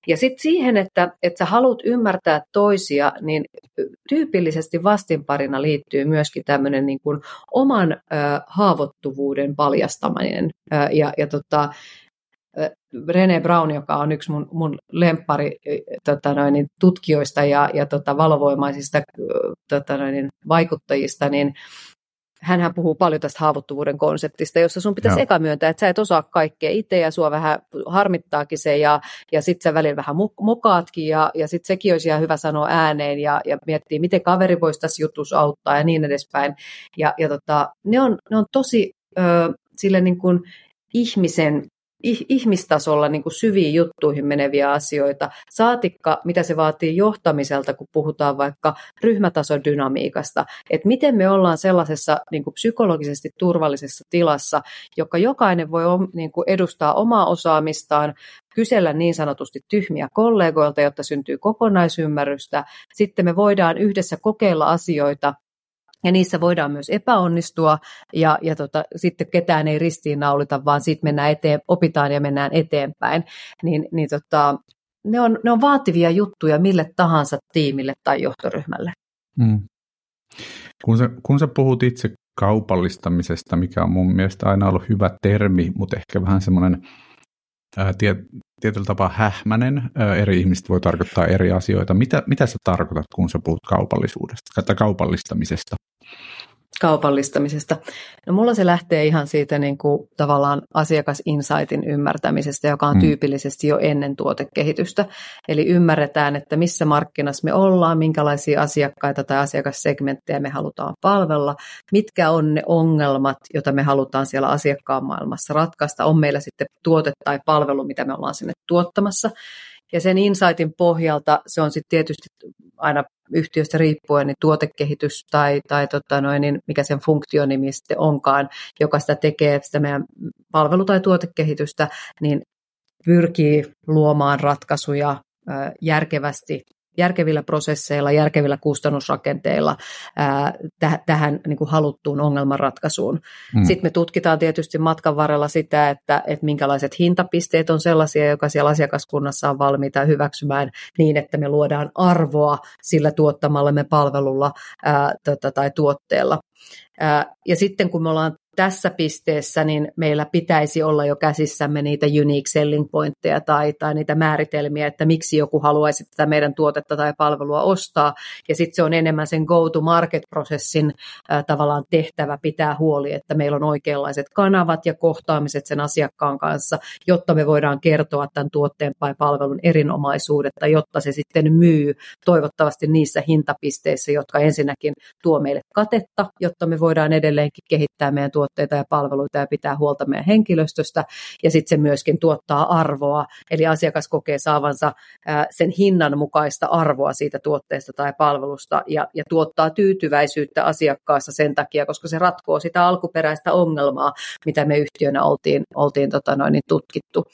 Ja sitten siihen, että, että sä haluat ymmärtää toisia, niin tyypillisesti vastinparina liittyy myöskin tämmöinen niin oman ö, haavoittuvuuden paljastaminen. Ö, ja, ja tota, René Brown, joka on yksi mun, mun lemppari tota noin, niin tutkijoista ja, ja tota, valovoimaisista tota noin, niin vaikuttajista, niin hän puhuu paljon tästä haavoittuvuuden konseptista, jossa sun pitäisi Joo. eka myöntää, että sä et osaa kaikkea itse ja sua vähän harmittaakin se ja, ja sitten sä välillä vähän mukaatkin ja, ja sitten sekin olisi ihan hyvä sanoa ääneen ja, ja miettiä, miten kaveri voisi tässä jutussa auttaa ja niin edespäin. Ja, ja tota, ne, on, ne on tosi ö, sille niin kuin ihmisen ihmistasolla niin kuin syviin juttuihin meneviä asioita, saatikka mitä se vaatii johtamiselta, kun puhutaan vaikka ryhmätason dynamiikasta, että miten me ollaan sellaisessa niin kuin psykologisesti turvallisessa tilassa, joka jokainen voi niin kuin edustaa omaa osaamistaan, kysellä niin sanotusti tyhmiä kollegoilta, jotta syntyy kokonaisymmärrystä. Sitten me voidaan yhdessä kokeilla asioita ja niissä voidaan myös epäonnistua ja, ja tota, sitten ketään ei ristiinnaulita, vaan sitten mennään eteen, opitaan ja mennään eteenpäin. Niin, niin tota, ne, on, ne on vaativia juttuja mille tahansa tiimille tai johtoryhmälle. Mm. Kun, sä, kun sä puhut itse kaupallistamisesta, mikä on mun mielestä aina ollut hyvä termi, mutta ehkä vähän semmoinen tie, tietyllä tapaa hähmänen. Eri ihmiset voi tarkoittaa eri asioita. Mitä, mitä sä tarkoitat, kun sä puhut kaupallisuudesta tai kaupallistamisesta? Kaupallistamisesta. No mulla se lähtee ihan siitä niin kuin, tavallaan asiakasinsightin ymmärtämisestä, joka on mm. tyypillisesti jo ennen tuotekehitystä. Eli ymmärretään, että missä markkinassa me ollaan, minkälaisia asiakkaita tai asiakassegmenttejä me halutaan palvella, mitkä on ne ongelmat, joita me halutaan siellä asiakkaan maailmassa ratkaista. On meillä sitten tuote tai palvelu, mitä me ollaan sinne tuottamassa. Ja sen insightin pohjalta se on sitten tietysti aina yhtiöstä riippuen niin tuotekehitys tai, tai tota noin, niin mikä sen funktionimi sitten onkaan, joka sitä tekee, sitä meidän palvelu- tai tuotekehitystä, niin pyrkii luomaan ratkaisuja järkevästi järkevillä prosesseilla, järkevillä kustannusrakenteilla ää, täh, tähän niin kuin haluttuun ongelmanratkaisuun. Mm. Sitten me tutkitaan tietysti matkan varrella sitä, että, että minkälaiset hintapisteet on sellaisia, joka siellä asiakaskunnassa on valmiita hyväksymään niin, että me luodaan arvoa sillä tuottamallemme palvelulla ää, tota, tai tuotteella. Ja sitten kun me ollaan tässä pisteessä, niin meillä pitäisi olla jo käsissämme niitä unique selling pointteja tai, tai niitä määritelmiä, että miksi joku haluaisi tätä meidän tuotetta tai palvelua ostaa. Ja sitten se on enemmän sen go-to-market-prosessin äh, tavallaan tehtävä pitää huoli, että meillä on oikeanlaiset kanavat ja kohtaamiset sen asiakkaan kanssa, jotta me voidaan kertoa tämän tuotteen tai palvelun erinomaisuudetta, jotta se sitten myy toivottavasti niissä hintapisteissä, jotka ensinnäkin tuo meille katetta, jotta me voidaan edelleenkin kehittää meidän tuotteita tuotteita ja palveluita ja pitää huolta meidän henkilöstöstä ja sitten se myöskin tuottaa arvoa, eli asiakas kokee saavansa sen hinnan mukaista arvoa siitä tuotteesta tai palvelusta ja, ja tuottaa tyytyväisyyttä asiakkaassa sen takia, koska se ratkoo sitä alkuperäistä ongelmaa, mitä me yhtiönä oltiin, oltiin tota noin, niin tutkittu.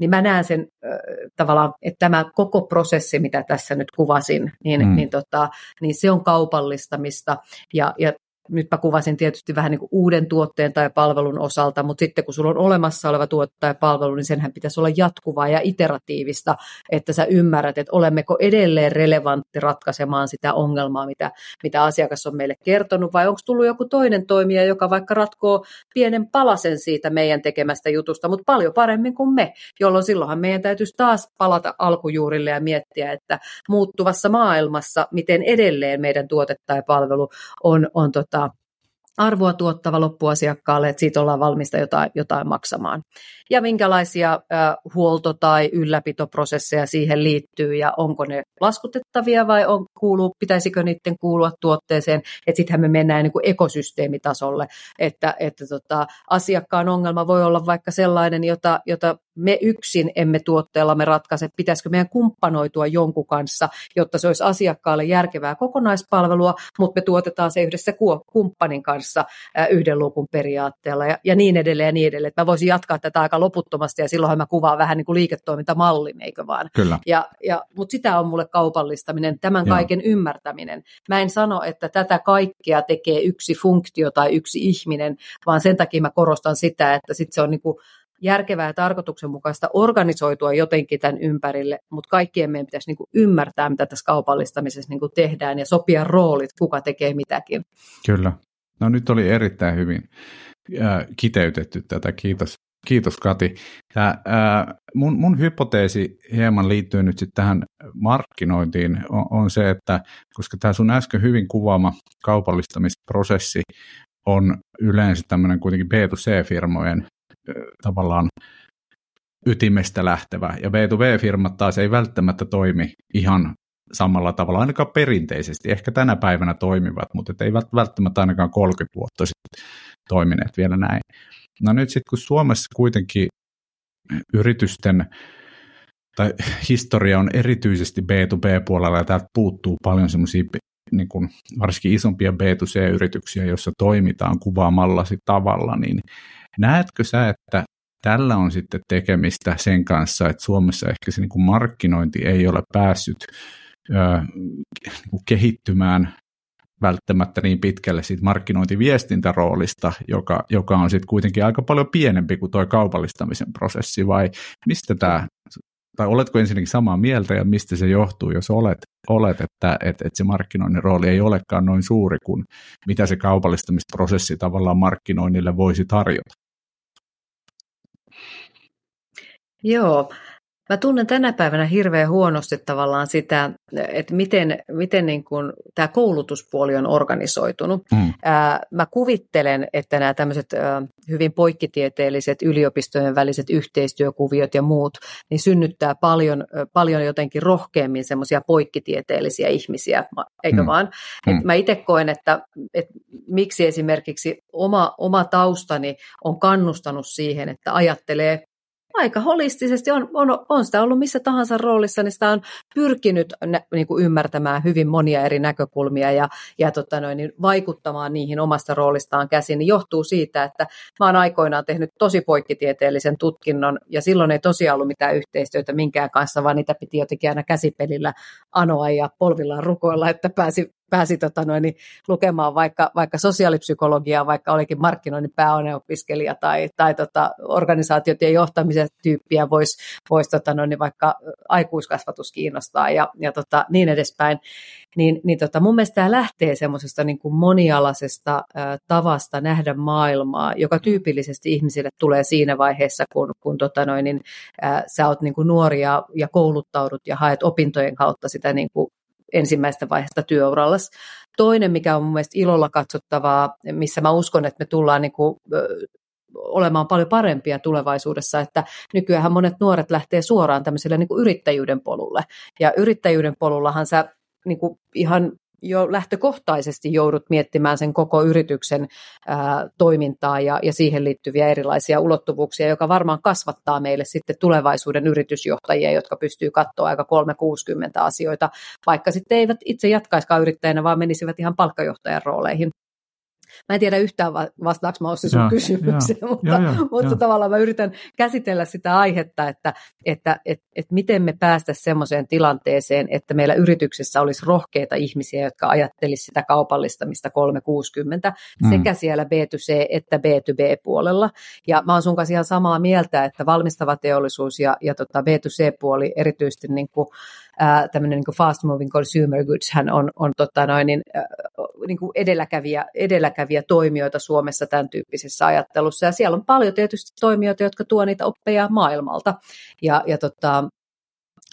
Niin mä näen sen äh, tavallaan, että tämä koko prosessi, mitä tässä nyt kuvasin, niin, mm. niin, tota, niin se on kaupallistamista ja, ja nyt mä kuvasin tietysti vähän niin kuin uuden tuotteen tai palvelun osalta, mutta sitten kun sulla on olemassa oleva tuote tai palvelu, niin senhän pitäisi olla jatkuvaa ja iteratiivista, että sä ymmärrät, että olemmeko edelleen relevantti ratkaisemaan sitä ongelmaa, mitä, mitä asiakas on meille kertonut, vai onko tullut joku toinen toimija, joka vaikka ratkoo pienen palasen siitä meidän tekemästä jutusta, mutta paljon paremmin kuin me, jolloin silloinhan meidän täytyisi taas palata alkujuurille ja miettiä, että muuttuvassa maailmassa, miten edelleen meidän tuote tai palvelu on, on tota, arvoa tuottava loppuasiakkaalle, että siitä ollaan valmista jotain, jotain maksamaan. Ja minkälaisia äh, huolto- tai ylläpitoprosesseja siihen liittyy ja onko ne laskutettavia vai on, kuuluu, pitäisikö niiden kuulua tuotteeseen. Sittenhän me mennään niin kuin ekosysteemitasolle, että, että tota, asiakkaan ongelma voi olla vaikka sellainen, jota, jota me yksin emme tuotteellamme ratkaise, pitäisikö meidän kumppanoitua jonkun kanssa, jotta se olisi asiakkaalle järkevää kokonaispalvelua, mutta me tuotetaan se yhdessä kumppanin kanssa yhden luukun periaatteella ja, ja niin edelleen ja niin edelleen. Mä voisin jatkaa tätä aika loputtomasti ja silloinhan mä kuvaan vähän niin kuin liiketoimintamallin, eikö vaan? Kyllä. Ja, ja, mutta sitä on mulle kaupallistaminen, tämän Joo. kaiken ymmärtäminen. Mä en sano, että tätä kaikkea tekee yksi funktio tai yksi ihminen, vaan sen takia mä korostan sitä, että sit se on niin kuin järkevää ja tarkoituksenmukaista organisoitua jotenkin tämän ympärille, mutta kaikkien meidän pitäisi niin kuin ymmärtää, mitä tässä kaupallistamisessa niin kuin tehdään ja sopia roolit, kuka tekee mitäkin. Kyllä. No nyt oli erittäin hyvin äh, kiteytetty tätä. Kiitos, kiitos Kati. Tää, äh, mun, mun hypoteesi hieman liittyy nyt sitten tähän markkinointiin on, on se, että koska tämä sun äsken hyvin kuvaama kaupallistamisprosessi on yleensä tämmöinen kuitenkin B2C-firmojen tavallaan ytimestä lähtevä. Ja B2B-firmat taas ei välttämättä toimi ihan samalla tavalla, ainakaan perinteisesti. Ehkä tänä päivänä toimivat, mutta ei välttämättä ainakaan 30 vuotta sitten toimineet vielä näin. No nyt sitten kun Suomessa kuitenkin yritysten tai historia on erityisesti B2B-puolella ja täältä puuttuu paljon semmoisia niin kuin varsinkin isompia B2C-yrityksiä, joissa toimitaan kuvaamallasi tavalla, niin Näetkö sä, että tällä on sitten tekemistä sen kanssa, että Suomessa ehkä se niin kuin markkinointi ei ole päässyt ö, niin kuin kehittymään välttämättä niin pitkälle siitä markkinointiviestintäroolista, joka, joka on sitten kuitenkin aika paljon pienempi kuin tuo kaupallistamisen prosessi, vai mistä tämä, tai oletko ensinnäkin samaa mieltä ja mistä se johtuu, jos olet, olet että, että, että se markkinoinnin rooli ei olekaan noin suuri kuin mitä se kaupallistamisprosessi tavallaan markkinoinnille voisi tarjota? Joo, Mä tunnen tänä päivänä hirveän huonosti tavallaan sitä, että miten, miten niin kuin tämä koulutuspuoli on organisoitunut. Mm. Ää, mä kuvittelen, että nämä tämmöiset ää, hyvin poikkitieteelliset yliopistojen väliset yhteistyökuviot ja muut, niin synnyttää paljon, paljon jotenkin rohkeammin semmoisia poikkitieteellisiä ihmisiä, eikö mm. vaan? Mm. Et mä itse koen, että, että miksi esimerkiksi oma, oma taustani on kannustanut siihen, että ajattelee aika holistisesti, on, on, on sitä ollut missä tahansa roolissa, niin sitä on pyrkinyt nä, niin kuin ymmärtämään hyvin monia eri näkökulmia ja, ja tota noin, niin vaikuttamaan niihin omasta roolistaan käsin, niin johtuu siitä, että mä oon aikoinaan tehnyt tosi poikkitieteellisen tutkinnon ja silloin ei tosiaan ollut mitään yhteistyötä minkään kanssa, vaan niitä piti jotenkin aina käsipelillä anoa ja polvillaan rukoilla, että pääsi pääsi tota noin, niin lukemaan vaikka, vaikka sosiaalipsykologiaa, vaikka olikin markkinoinnin pääaineopiskelija tai, tai tota, organisaatioiden johtamisen tyyppiä voisi vois, tota noin, niin vaikka aikuiskasvatus kiinnostaa ja, ja tota, niin edespäin. Niin, niin tota, mun mielestä tämä lähtee semmoisesta niin kuin monialaisesta ä, tavasta nähdä maailmaa, joka tyypillisesti ihmisille tulee siinä vaiheessa, kun, kun tota noin, niin, ä, sä oot niin kuin nuoria ja kouluttaudut ja haet opintojen kautta sitä niin kuin ensimmäistä vaiheesta työurallas. Toinen, mikä on mun mielestä ilolla katsottavaa, missä mä uskon, että me tullaan niin kuin, olemaan paljon parempia tulevaisuudessa, että nykyään monet nuoret lähtee suoraan tämmöiselle niin kuin yrittäjyyden polulle. Ja yrittäjyyden polullahan sä niin kuin ihan jo lähtökohtaisesti joudut miettimään sen koko yrityksen ää, toimintaa ja, ja siihen liittyviä erilaisia ulottuvuuksia, joka varmaan kasvattaa meille sitten tulevaisuuden yritysjohtajia, jotka pystyy katsoa aika 360 asioita, vaikka sitten eivät itse jatkaiskaan yrittäjänä, vaan menisivät ihan palkkajohtajan rooleihin. Mä en tiedä yhtään vastaako mä sun ja, kysymykseen, ja, mutta, ja, ja, mutta ja. tavallaan mä yritän käsitellä sitä aihetta, että, että et, et miten me päästä semmoiseen tilanteeseen, että meillä yrityksessä olisi rohkeita ihmisiä, jotka ajattelisivat sitä kaupallistamista 360 mm. sekä siellä B2C että B2B-puolella. Ja mä oon sun kanssa ihan samaa mieltä, että valmistava teollisuus ja, ja tota B2C-puoli erityisesti niin kuin, tämmöinen niin fast moving consumer goods hän on, on tota noin, niin, niin kuin edelläkävijä, edelläkävijä toimijoita Suomessa tämän tyyppisessä ajattelussa. Ja siellä on paljon tietysti toimijoita, jotka tuo niitä oppeja maailmalta. Ja, ja tota,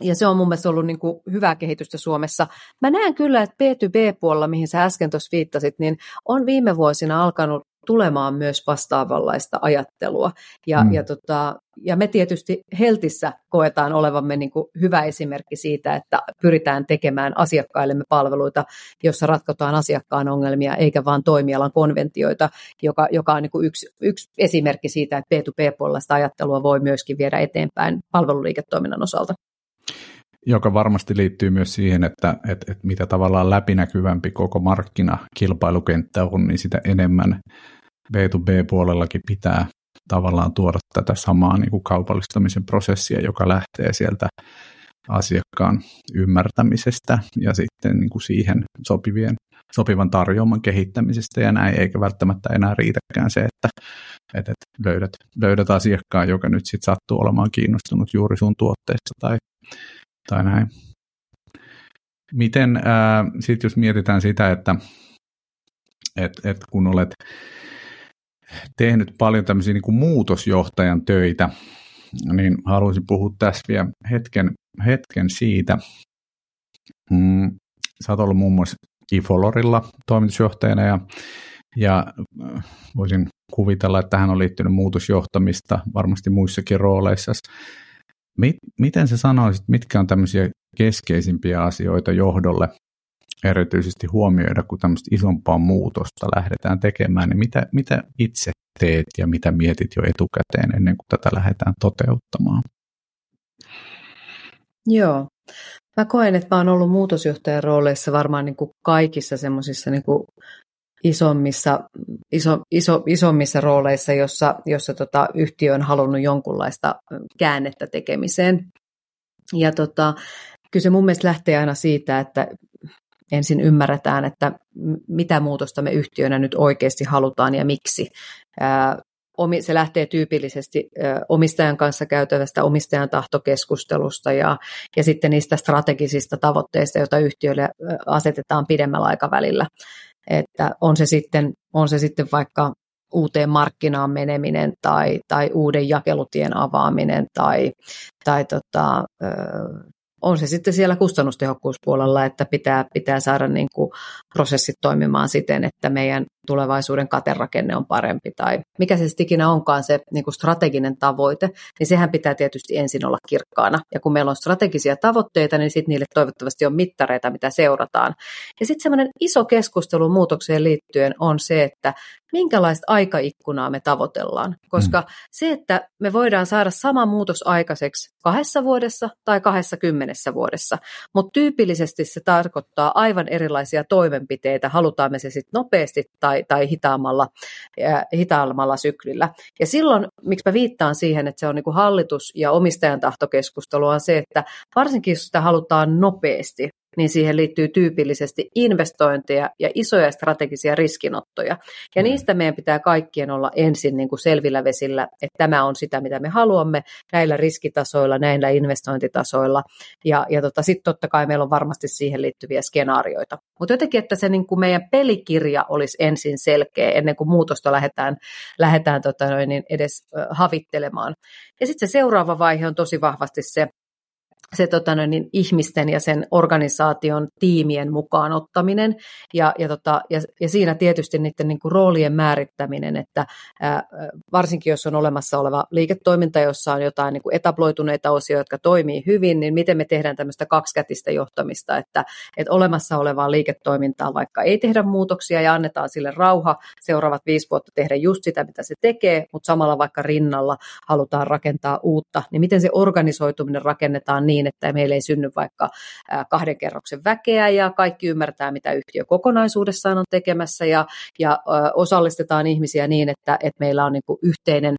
ja se on mun mielestä ollut niin kuin hyvää kehitystä Suomessa. Mä näen kyllä, että B2B-puolella, mihin sä äsken tuossa viittasit, niin on viime vuosina alkanut tulemaan myös vastaavanlaista ajattelua. Ja, mm. ja, tota, ja me tietysti Heltissä koetaan olevamme niin kuin hyvä esimerkki siitä, että pyritään tekemään asiakkaillemme palveluita, jossa ratkotaan asiakkaan ongelmia, eikä vain toimialan konventioita, joka, joka on niin kuin yksi, yksi esimerkki siitä, että B2B-puolella ajattelua voi myöskin viedä eteenpäin palveluliiketoiminnan osalta joka varmasti liittyy myös siihen, että, että, että mitä tavallaan läpinäkyvämpi koko markkina kilpailukenttä on, niin sitä enemmän B2B-puolellakin pitää tavallaan tuoda tätä samaa niin kuin kaupallistamisen prosessia, joka lähtee sieltä asiakkaan ymmärtämisestä ja sitten niin kuin siihen sopivien, sopivan tarjoaman kehittämisestä ja näin, eikä välttämättä enää riitäkään se, että, että löydät, löydät asiakkaan, joka nyt sitten sattuu olemaan kiinnostunut juuri sun tuotteesta tai tai näin. Miten äh, sitten jos mietitään sitä, että et, et kun olet tehnyt paljon tämmöisiä niin kuin muutosjohtajan töitä, niin haluaisin puhua tässä vielä hetken, hetken siitä. Mm, sä oot ollut muun muassa Ifolorilla toimitusjohtajana ja, ja voisin kuvitella, että tähän on liittynyt muutosjohtamista varmasti muissakin rooleissa. Miten sä sanoisit, mitkä on tämmöisiä keskeisimpiä asioita johdolle erityisesti huomioida, kun tämmöistä isompaa muutosta lähdetään tekemään, niin mitä, mitä itse teet ja mitä mietit jo etukäteen ennen kuin tätä lähdetään toteuttamaan? Joo. Mä koen, että mä oon ollut muutosjohtajan rooleissa varmaan niin kuin kaikissa semmoisissa niin isommissa, iso, iso, isommissa rooleissa, jossa, jossa tota, yhtiö on halunnut jonkunlaista käännettä tekemiseen. Ja tota, kyllä se mun mielestä lähtee aina siitä, että ensin ymmärretään, että mitä muutosta me yhtiönä nyt oikeasti halutaan ja miksi. Se lähtee tyypillisesti omistajan kanssa käytävästä omistajan tahtokeskustelusta ja, ja sitten niistä strategisista tavoitteista, joita yhtiöille asetetaan pidemmällä aikavälillä. Että on se sitten, on se sitten vaikka uuteen markkinaan meneminen tai, tai uuden jakelutien avaaminen tai, tai tota, on se sitten siellä kustannustehokkuuspuolella, että pitää, pitää saada niin kuin prosessit toimimaan siten, että meidän tulevaisuuden katerakenne on parempi tai mikä se sitten ikinä onkaan se niin kuin strateginen tavoite, niin sehän pitää tietysti ensin olla kirkkaana. Ja kun meillä on strategisia tavoitteita, niin sitten niille toivottavasti on mittareita, mitä seurataan. Ja sitten semmoinen iso keskustelu muutokseen liittyen on se, että minkälaista aikaikkunaa me tavoitellaan. Koska mm. se, että me voidaan saada sama muutos aikaiseksi kahdessa vuodessa tai kahdessa kymmenessä vuodessa, mutta tyypillisesti se tarkoittaa aivan erilaisia toimenpiteitä, halutaan me se sitten nopeasti tai, tai hitaammalla, äh, hitaammalla syklillä. Ja silloin, miksi mä viittaan siihen, että se on niin kuin hallitus- ja omistajan tahtokeskustelu, on se, että varsinkin jos sitä halutaan nopeasti, niin siihen liittyy tyypillisesti investointeja ja isoja strategisia riskinottoja. Ja mm. niistä meidän pitää kaikkien olla ensin niin kuin selvillä vesillä, että tämä on sitä, mitä me haluamme näillä riskitasoilla, näillä investointitasoilla. Ja, ja tota, sitten totta kai meillä on varmasti siihen liittyviä skenaarioita. Mutta jotenkin, että se niin kuin meidän pelikirja olisi ensin selkeä ennen kuin muutosta lähdetään, lähdetään tota noin, niin edes havittelemaan. Ja sitten se seuraava vaihe on tosi vahvasti se, se tota, niin ihmisten ja sen organisaation tiimien mukaan ottaminen. Ja, ja, tota, ja, ja siinä tietysti niiden niin kuin roolien määrittäminen, että ää, varsinkin jos on olemassa oleva liiketoiminta, jossa on jotain niin kuin etabloituneita osioita, jotka toimii hyvin, niin miten me tehdään tämmöistä kaksikätistä johtamista, että, että olemassa olevaa liiketoimintaa vaikka ei tehdä muutoksia ja annetaan sille rauha seuraavat viisi vuotta tehdä just sitä, mitä se tekee, mutta samalla vaikka rinnalla halutaan rakentaa uutta, niin miten se organisoituminen rakennetaan niin, niin, että meillä ei synny vaikka kahden kerroksen väkeä ja kaikki ymmärtää, mitä yhtiö kokonaisuudessaan on tekemässä ja, ja osallistetaan ihmisiä niin, että, että meillä on niin kuin yhteinen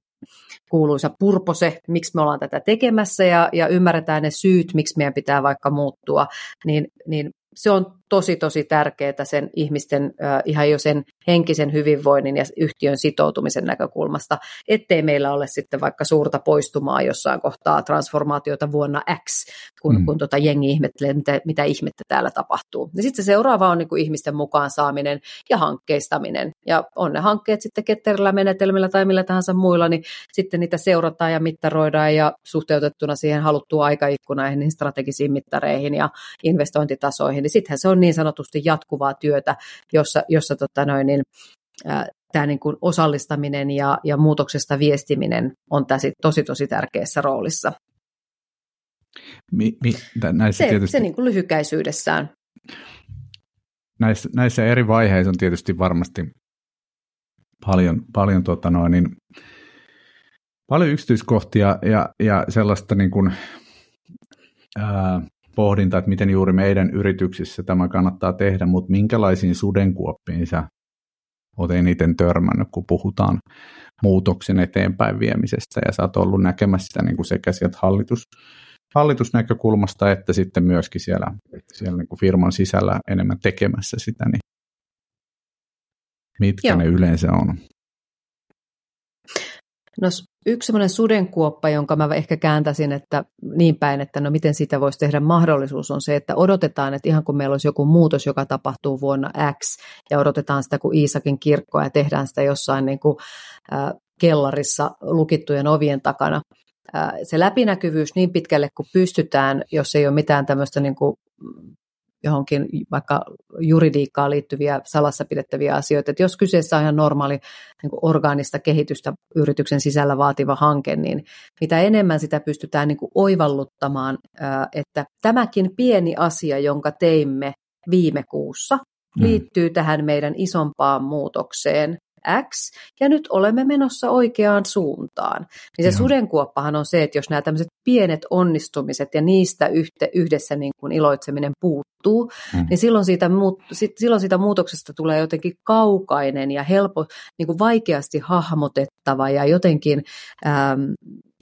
kuuluisa purpose, miksi me ollaan tätä tekemässä ja, ja ymmärretään ne syyt, miksi meidän pitää vaikka muuttua, niin, niin se on tosi tosi tärkeää sen ihmisten ihan jo sen henkisen hyvinvoinnin ja yhtiön sitoutumisen näkökulmasta, ettei meillä ole sitten vaikka suurta poistumaa jossain kohtaa transformaatiota vuonna X, kun, mm. kun tota jengi ihmettelee, mitä, mitä ihmettä täällä tapahtuu. Ja sitten se seuraava on niin kuin ihmisten mukaan saaminen ja hankkeistaminen. Ja on ne hankkeet sitten ketterillä menetelmillä tai millä tahansa muilla, niin sitten niitä seurataan ja mittaroidaan ja suhteutettuna siihen haluttuun aikaikkunaihin, niin strategisiin mittareihin ja investointitasoihin, niin sittenhän se on niin sanotusti jatkuvaa työtä, jossa, jossa tota noin, niin, tämä niin kuin osallistaminen ja, ja muutoksesta viestiminen on tässä tosi tosi tärkeässä roolissa. Mi, mi, näissä se tietysti, se niin kuin lyhykäisyydessään. Näissä, näissä eri vaiheissa on tietysti varmasti paljon, paljon, tuota noin, niin, paljon yksityiskohtia ja, ja sellaista niin kuin, ää, pohdinta, että miten juuri meidän yrityksissä tämä kannattaa tehdä, mutta minkälaisiin sudenkuoppiin sä olet eniten törmännyt, kun puhutaan muutoksen eteenpäin viemisestä, ja sä oot ollut näkemässä sitä niin kuin sekä sieltä hallitus, hallitusnäkökulmasta, että sitten myöskin siellä, siellä niin kuin firman sisällä enemmän tekemässä sitä, niin mitkä Joo. ne yleensä on? No yksi semmoinen sudenkuoppa, jonka mä ehkä kääntäisin, että niin päin, että no miten sitä voisi tehdä mahdollisuus, on se, että odotetaan, että ihan kun meillä olisi joku muutos, joka tapahtuu vuonna X, ja odotetaan sitä kuin Iisakin kirkkoa ja tehdään sitä jossain niin kuin, äh, kellarissa lukittujen ovien takana. Äh, se läpinäkyvyys niin pitkälle kuin pystytään, jos ei ole mitään tämmöistä niin kuin johonkin vaikka juridiikkaan liittyviä salassa pidettäviä asioita. Että jos kyseessä on ihan normaali niin kuin orgaanista kehitystä yrityksen sisällä vaativa hanke, niin mitä enemmän sitä pystytään niin kuin oivalluttamaan, että tämäkin pieni asia, jonka teimme viime kuussa, mm. liittyy tähän meidän isompaan muutokseen, X, ja nyt olemme menossa oikeaan suuntaan. Niin se Joo. sudenkuoppahan on se, että jos nämä tämmöiset pienet onnistumiset ja niistä yhte, yhdessä niin kuin iloitseminen puuttuu, mm. niin silloin siitä, silloin siitä muutoksesta tulee jotenkin kaukainen ja helpo, niin kuin vaikeasti hahmotettava ja jotenkin ähm,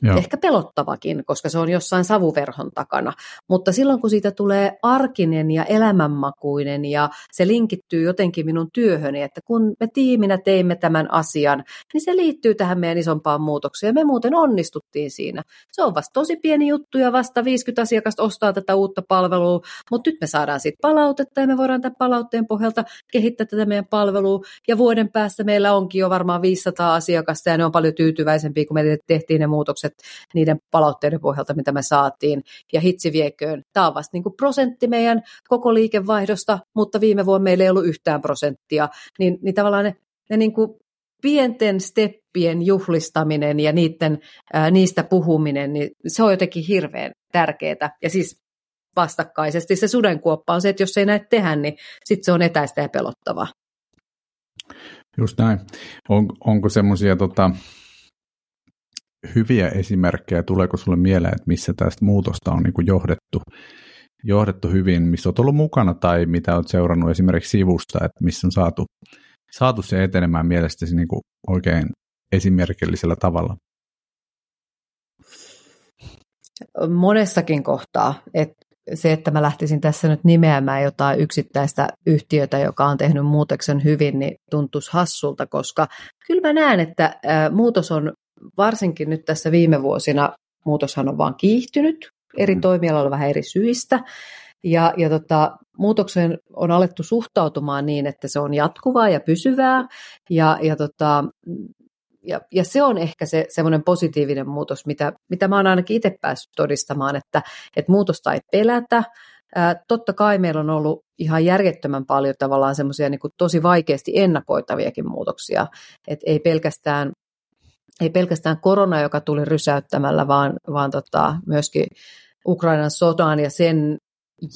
Joo. Ehkä pelottavakin, koska se on jossain savuverhon takana. Mutta silloin kun siitä tulee arkinen ja elämänmakuinen ja se linkittyy jotenkin minun työhöni, että kun me tiiminä teimme tämän asian, niin se liittyy tähän meidän isompaan muutokseen. Me muuten onnistuttiin siinä. Se on vasta tosi pieni juttu ja vasta 50 asiakasta ostaa tätä uutta palvelua, mutta nyt me saadaan siitä palautetta ja me voidaan tämän palautteen pohjalta kehittää tätä meidän palvelua. Ja vuoden päästä meillä onkin jo varmaan 500 asiakasta ja ne on paljon tyytyväisempiä, kun me tehtiin ne muutokset niiden palautteiden pohjalta, mitä me saatiin. Ja hitsi vieköön, tämä on vasta niin kuin prosentti meidän koko liikevaihdosta, mutta viime vuonna meillä ei ollut yhtään prosenttia. Niin, niin tavallaan ne, ne niin kuin pienten steppien juhlistaminen ja niiden, ää, niistä puhuminen, niin se on jotenkin hirveän tärkeää. Ja siis vastakkaisesti se sudenkuoppa on se, että jos ei näitä tehdä, niin sitten se on etäistä ja pelottavaa. Just näin. On, onko semmoisia tota, hyviä esimerkkejä, tuleeko sulle mieleen, että missä tästä muutosta on niin kuin johdettu, johdettu hyvin, missä olet ollut mukana tai mitä olet seurannut esimerkiksi sivusta, että missä on saatu, saatu se etenemään mielestäsi niin kuin oikein esimerkillisellä tavalla? Monessakin kohtaa. että se, että mä lähtisin tässä nyt nimeämään jotain yksittäistä yhtiötä, joka on tehnyt muutoksen hyvin, niin tuntuisi hassulta, koska kyllä mä näen, että muutos on varsinkin nyt tässä viime vuosina muutoshan on vaan kiihtynyt eri mm. toimialoilla vähän eri syistä. Ja, ja tota, muutokseen on alettu suhtautumaan niin, että se on jatkuvaa ja pysyvää. Ja, ja, tota, ja, ja se on ehkä se semmoinen positiivinen muutos, mitä, mitä mä oon ainakin itse päässyt todistamaan, että, että muutosta ei pelätä. Ää, totta kai meillä on ollut ihan järjettömän paljon tavallaan semmoisia niin tosi vaikeasti ennakoitaviakin muutoksia. Et ei pelkästään ei pelkästään korona, joka tuli rysäyttämällä, vaan, vaan tota, myöskin Ukrainan sotaan ja sen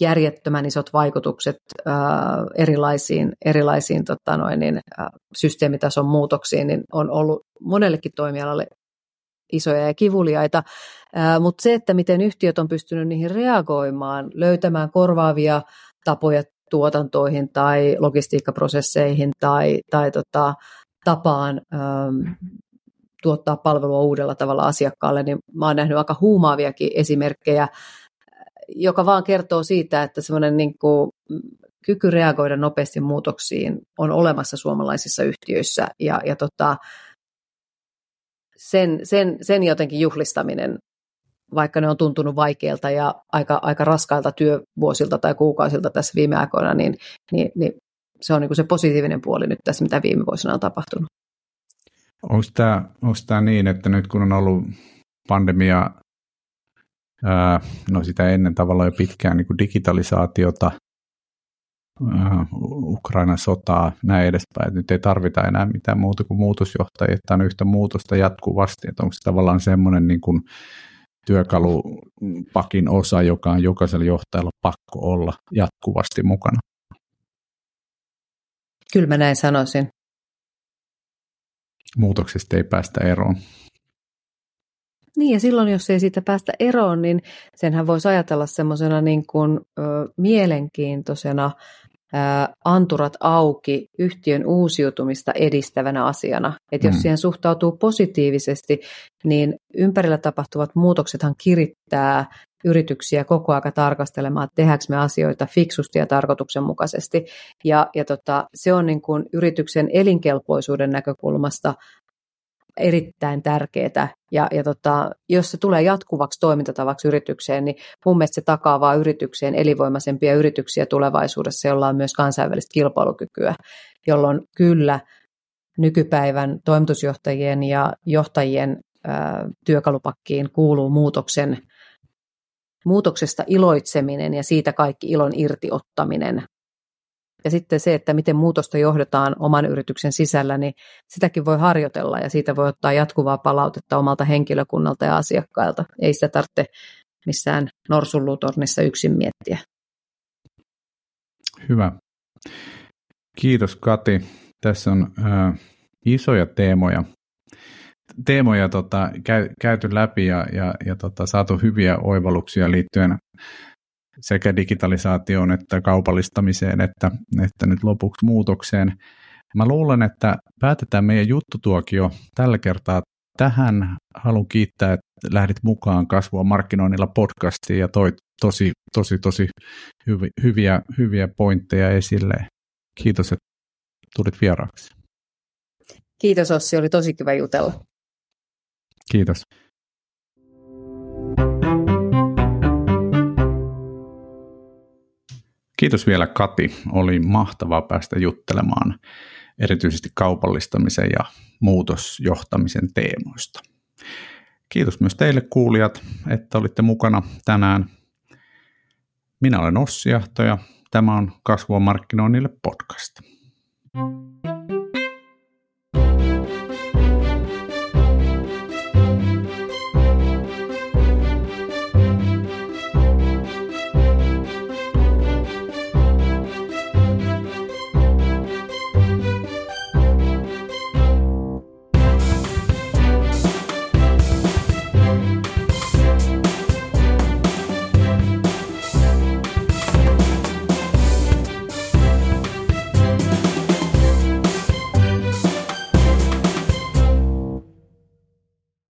järjettömän isot vaikutukset ää, erilaisiin, erilaisiin tota noin, niin, ää, systeemitason muutoksiin niin on ollut monellekin toimialalle isoja ja kivuliaita, mutta se, että miten yhtiöt on pystynyt niihin reagoimaan, löytämään korvaavia tapoja tuotantoihin tai logistiikkaprosesseihin tai, tai tota, tapaan ähm, tuottaa palvelua uudella tavalla asiakkaalle, niin mä oon nähnyt aika huumaaviakin esimerkkejä, joka vaan kertoo siitä, että semmoinen niin kuin kyky reagoida nopeasti muutoksiin on olemassa suomalaisissa yhtiöissä ja, ja tota, sen, sen, sen jotenkin juhlistaminen, vaikka ne on tuntunut vaikeilta ja aika, aika raskailta työvuosilta tai kuukausilta tässä viime aikoina, niin, niin, niin se on niin kuin se positiivinen puoli nyt tässä, mitä viime vuosina on tapahtunut. Onko tämä, onko tämä niin, että nyt kun on ollut pandemia, ää, no sitä ennen tavallaan jo pitkään niin kuin digitalisaatiota, ää, Ukrainan sotaa, näin edespäin, että nyt ei tarvita enää mitään muuta kuin muutosjohtajia, että on yhtä muutosta jatkuvasti, että onko se tavallaan semmoinen niin kuin työkalupakin osa, joka on jokaisella johtajalla pakko olla jatkuvasti mukana? Kyllä mä näin sanoisin. Muutoksesta ei päästä eroon. Niin ja silloin, jos ei siitä päästä eroon, niin senhän voisi ajatella semmoisena niin kuin, ö, mielenkiintoisena ö, anturat auki yhtiön uusiutumista edistävänä asiana. Että jos mm. siihen suhtautuu positiivisesti, niin ympärillä tapahtuvat muutoksethan kirittää yrityksiä koko aika tarkastelemaan, että tehdäänkö me asioita fiksusti ja tarkoituksenmukaisesti. Ja, ja tota, se on niin kuin yrityksen elinkelpoisuuden näkökulmasta erittäin tärkeää. Ja, ja tota, jos se tulee jatkuvaksi toimintatavaksi yritykseen, niin mun mielestä se takaa vaan yritykseen elinvoimaisempia yrityksiä tulevaisuudessa, jolla on myös kansainvälistä kilpailukykyä, jolloin kyllä nykypäivän toimitusjohtajien ja johtajien ää, työkalupakkiin kuuluu muutoksen muutoksesta iloitseminen ja siitä kaikki ilon irtiottaminen. Ja sitten se, että miten muutosta johdetaan oman yrityksen sisällä, niin sitäkin voi harjoitella ja siitä voi ottaa jatkuvaa palautetta omalta henkilökunnalta ja asiakkailta. Ei sitä tarvitse missään norsulluutornissa yksin miettiä. Hyvä. Kiitos Kati. Tässä on äh, isoja teemoja teemoja tota, käy, käyty läpi ja, ja, ja tota, saatu hyviä oivalluksia liittyen sekä digitalisaatioon että kaupallistamiseen että, että nyt lopuksi muutokseen. Mä luulen, että päätetään meidän juttutuokio tällä kertaa tähän. Haluan kiittää, että lähdit mukaan kasvua markkinoinnilla podcastiin ja toi tosi, tosi, tosi hyvi, hyviä, hyviä pointteja esille. Kiitos, että tulit vieraaksi. Kiitos Ossi, oli tosi kiva jutella. Kiitos. Kiitos vielä Kati. Oli mahtavaa päästä juttelemaan erityisesti kaupallistamisen ja muutosjohtamisen teemoista. Kiitos myös teille kuulijat, että olitte mukana tänään. Minä olen Ossi Ahto ja tämä on Kasvua markkinoinnille podcast. thank you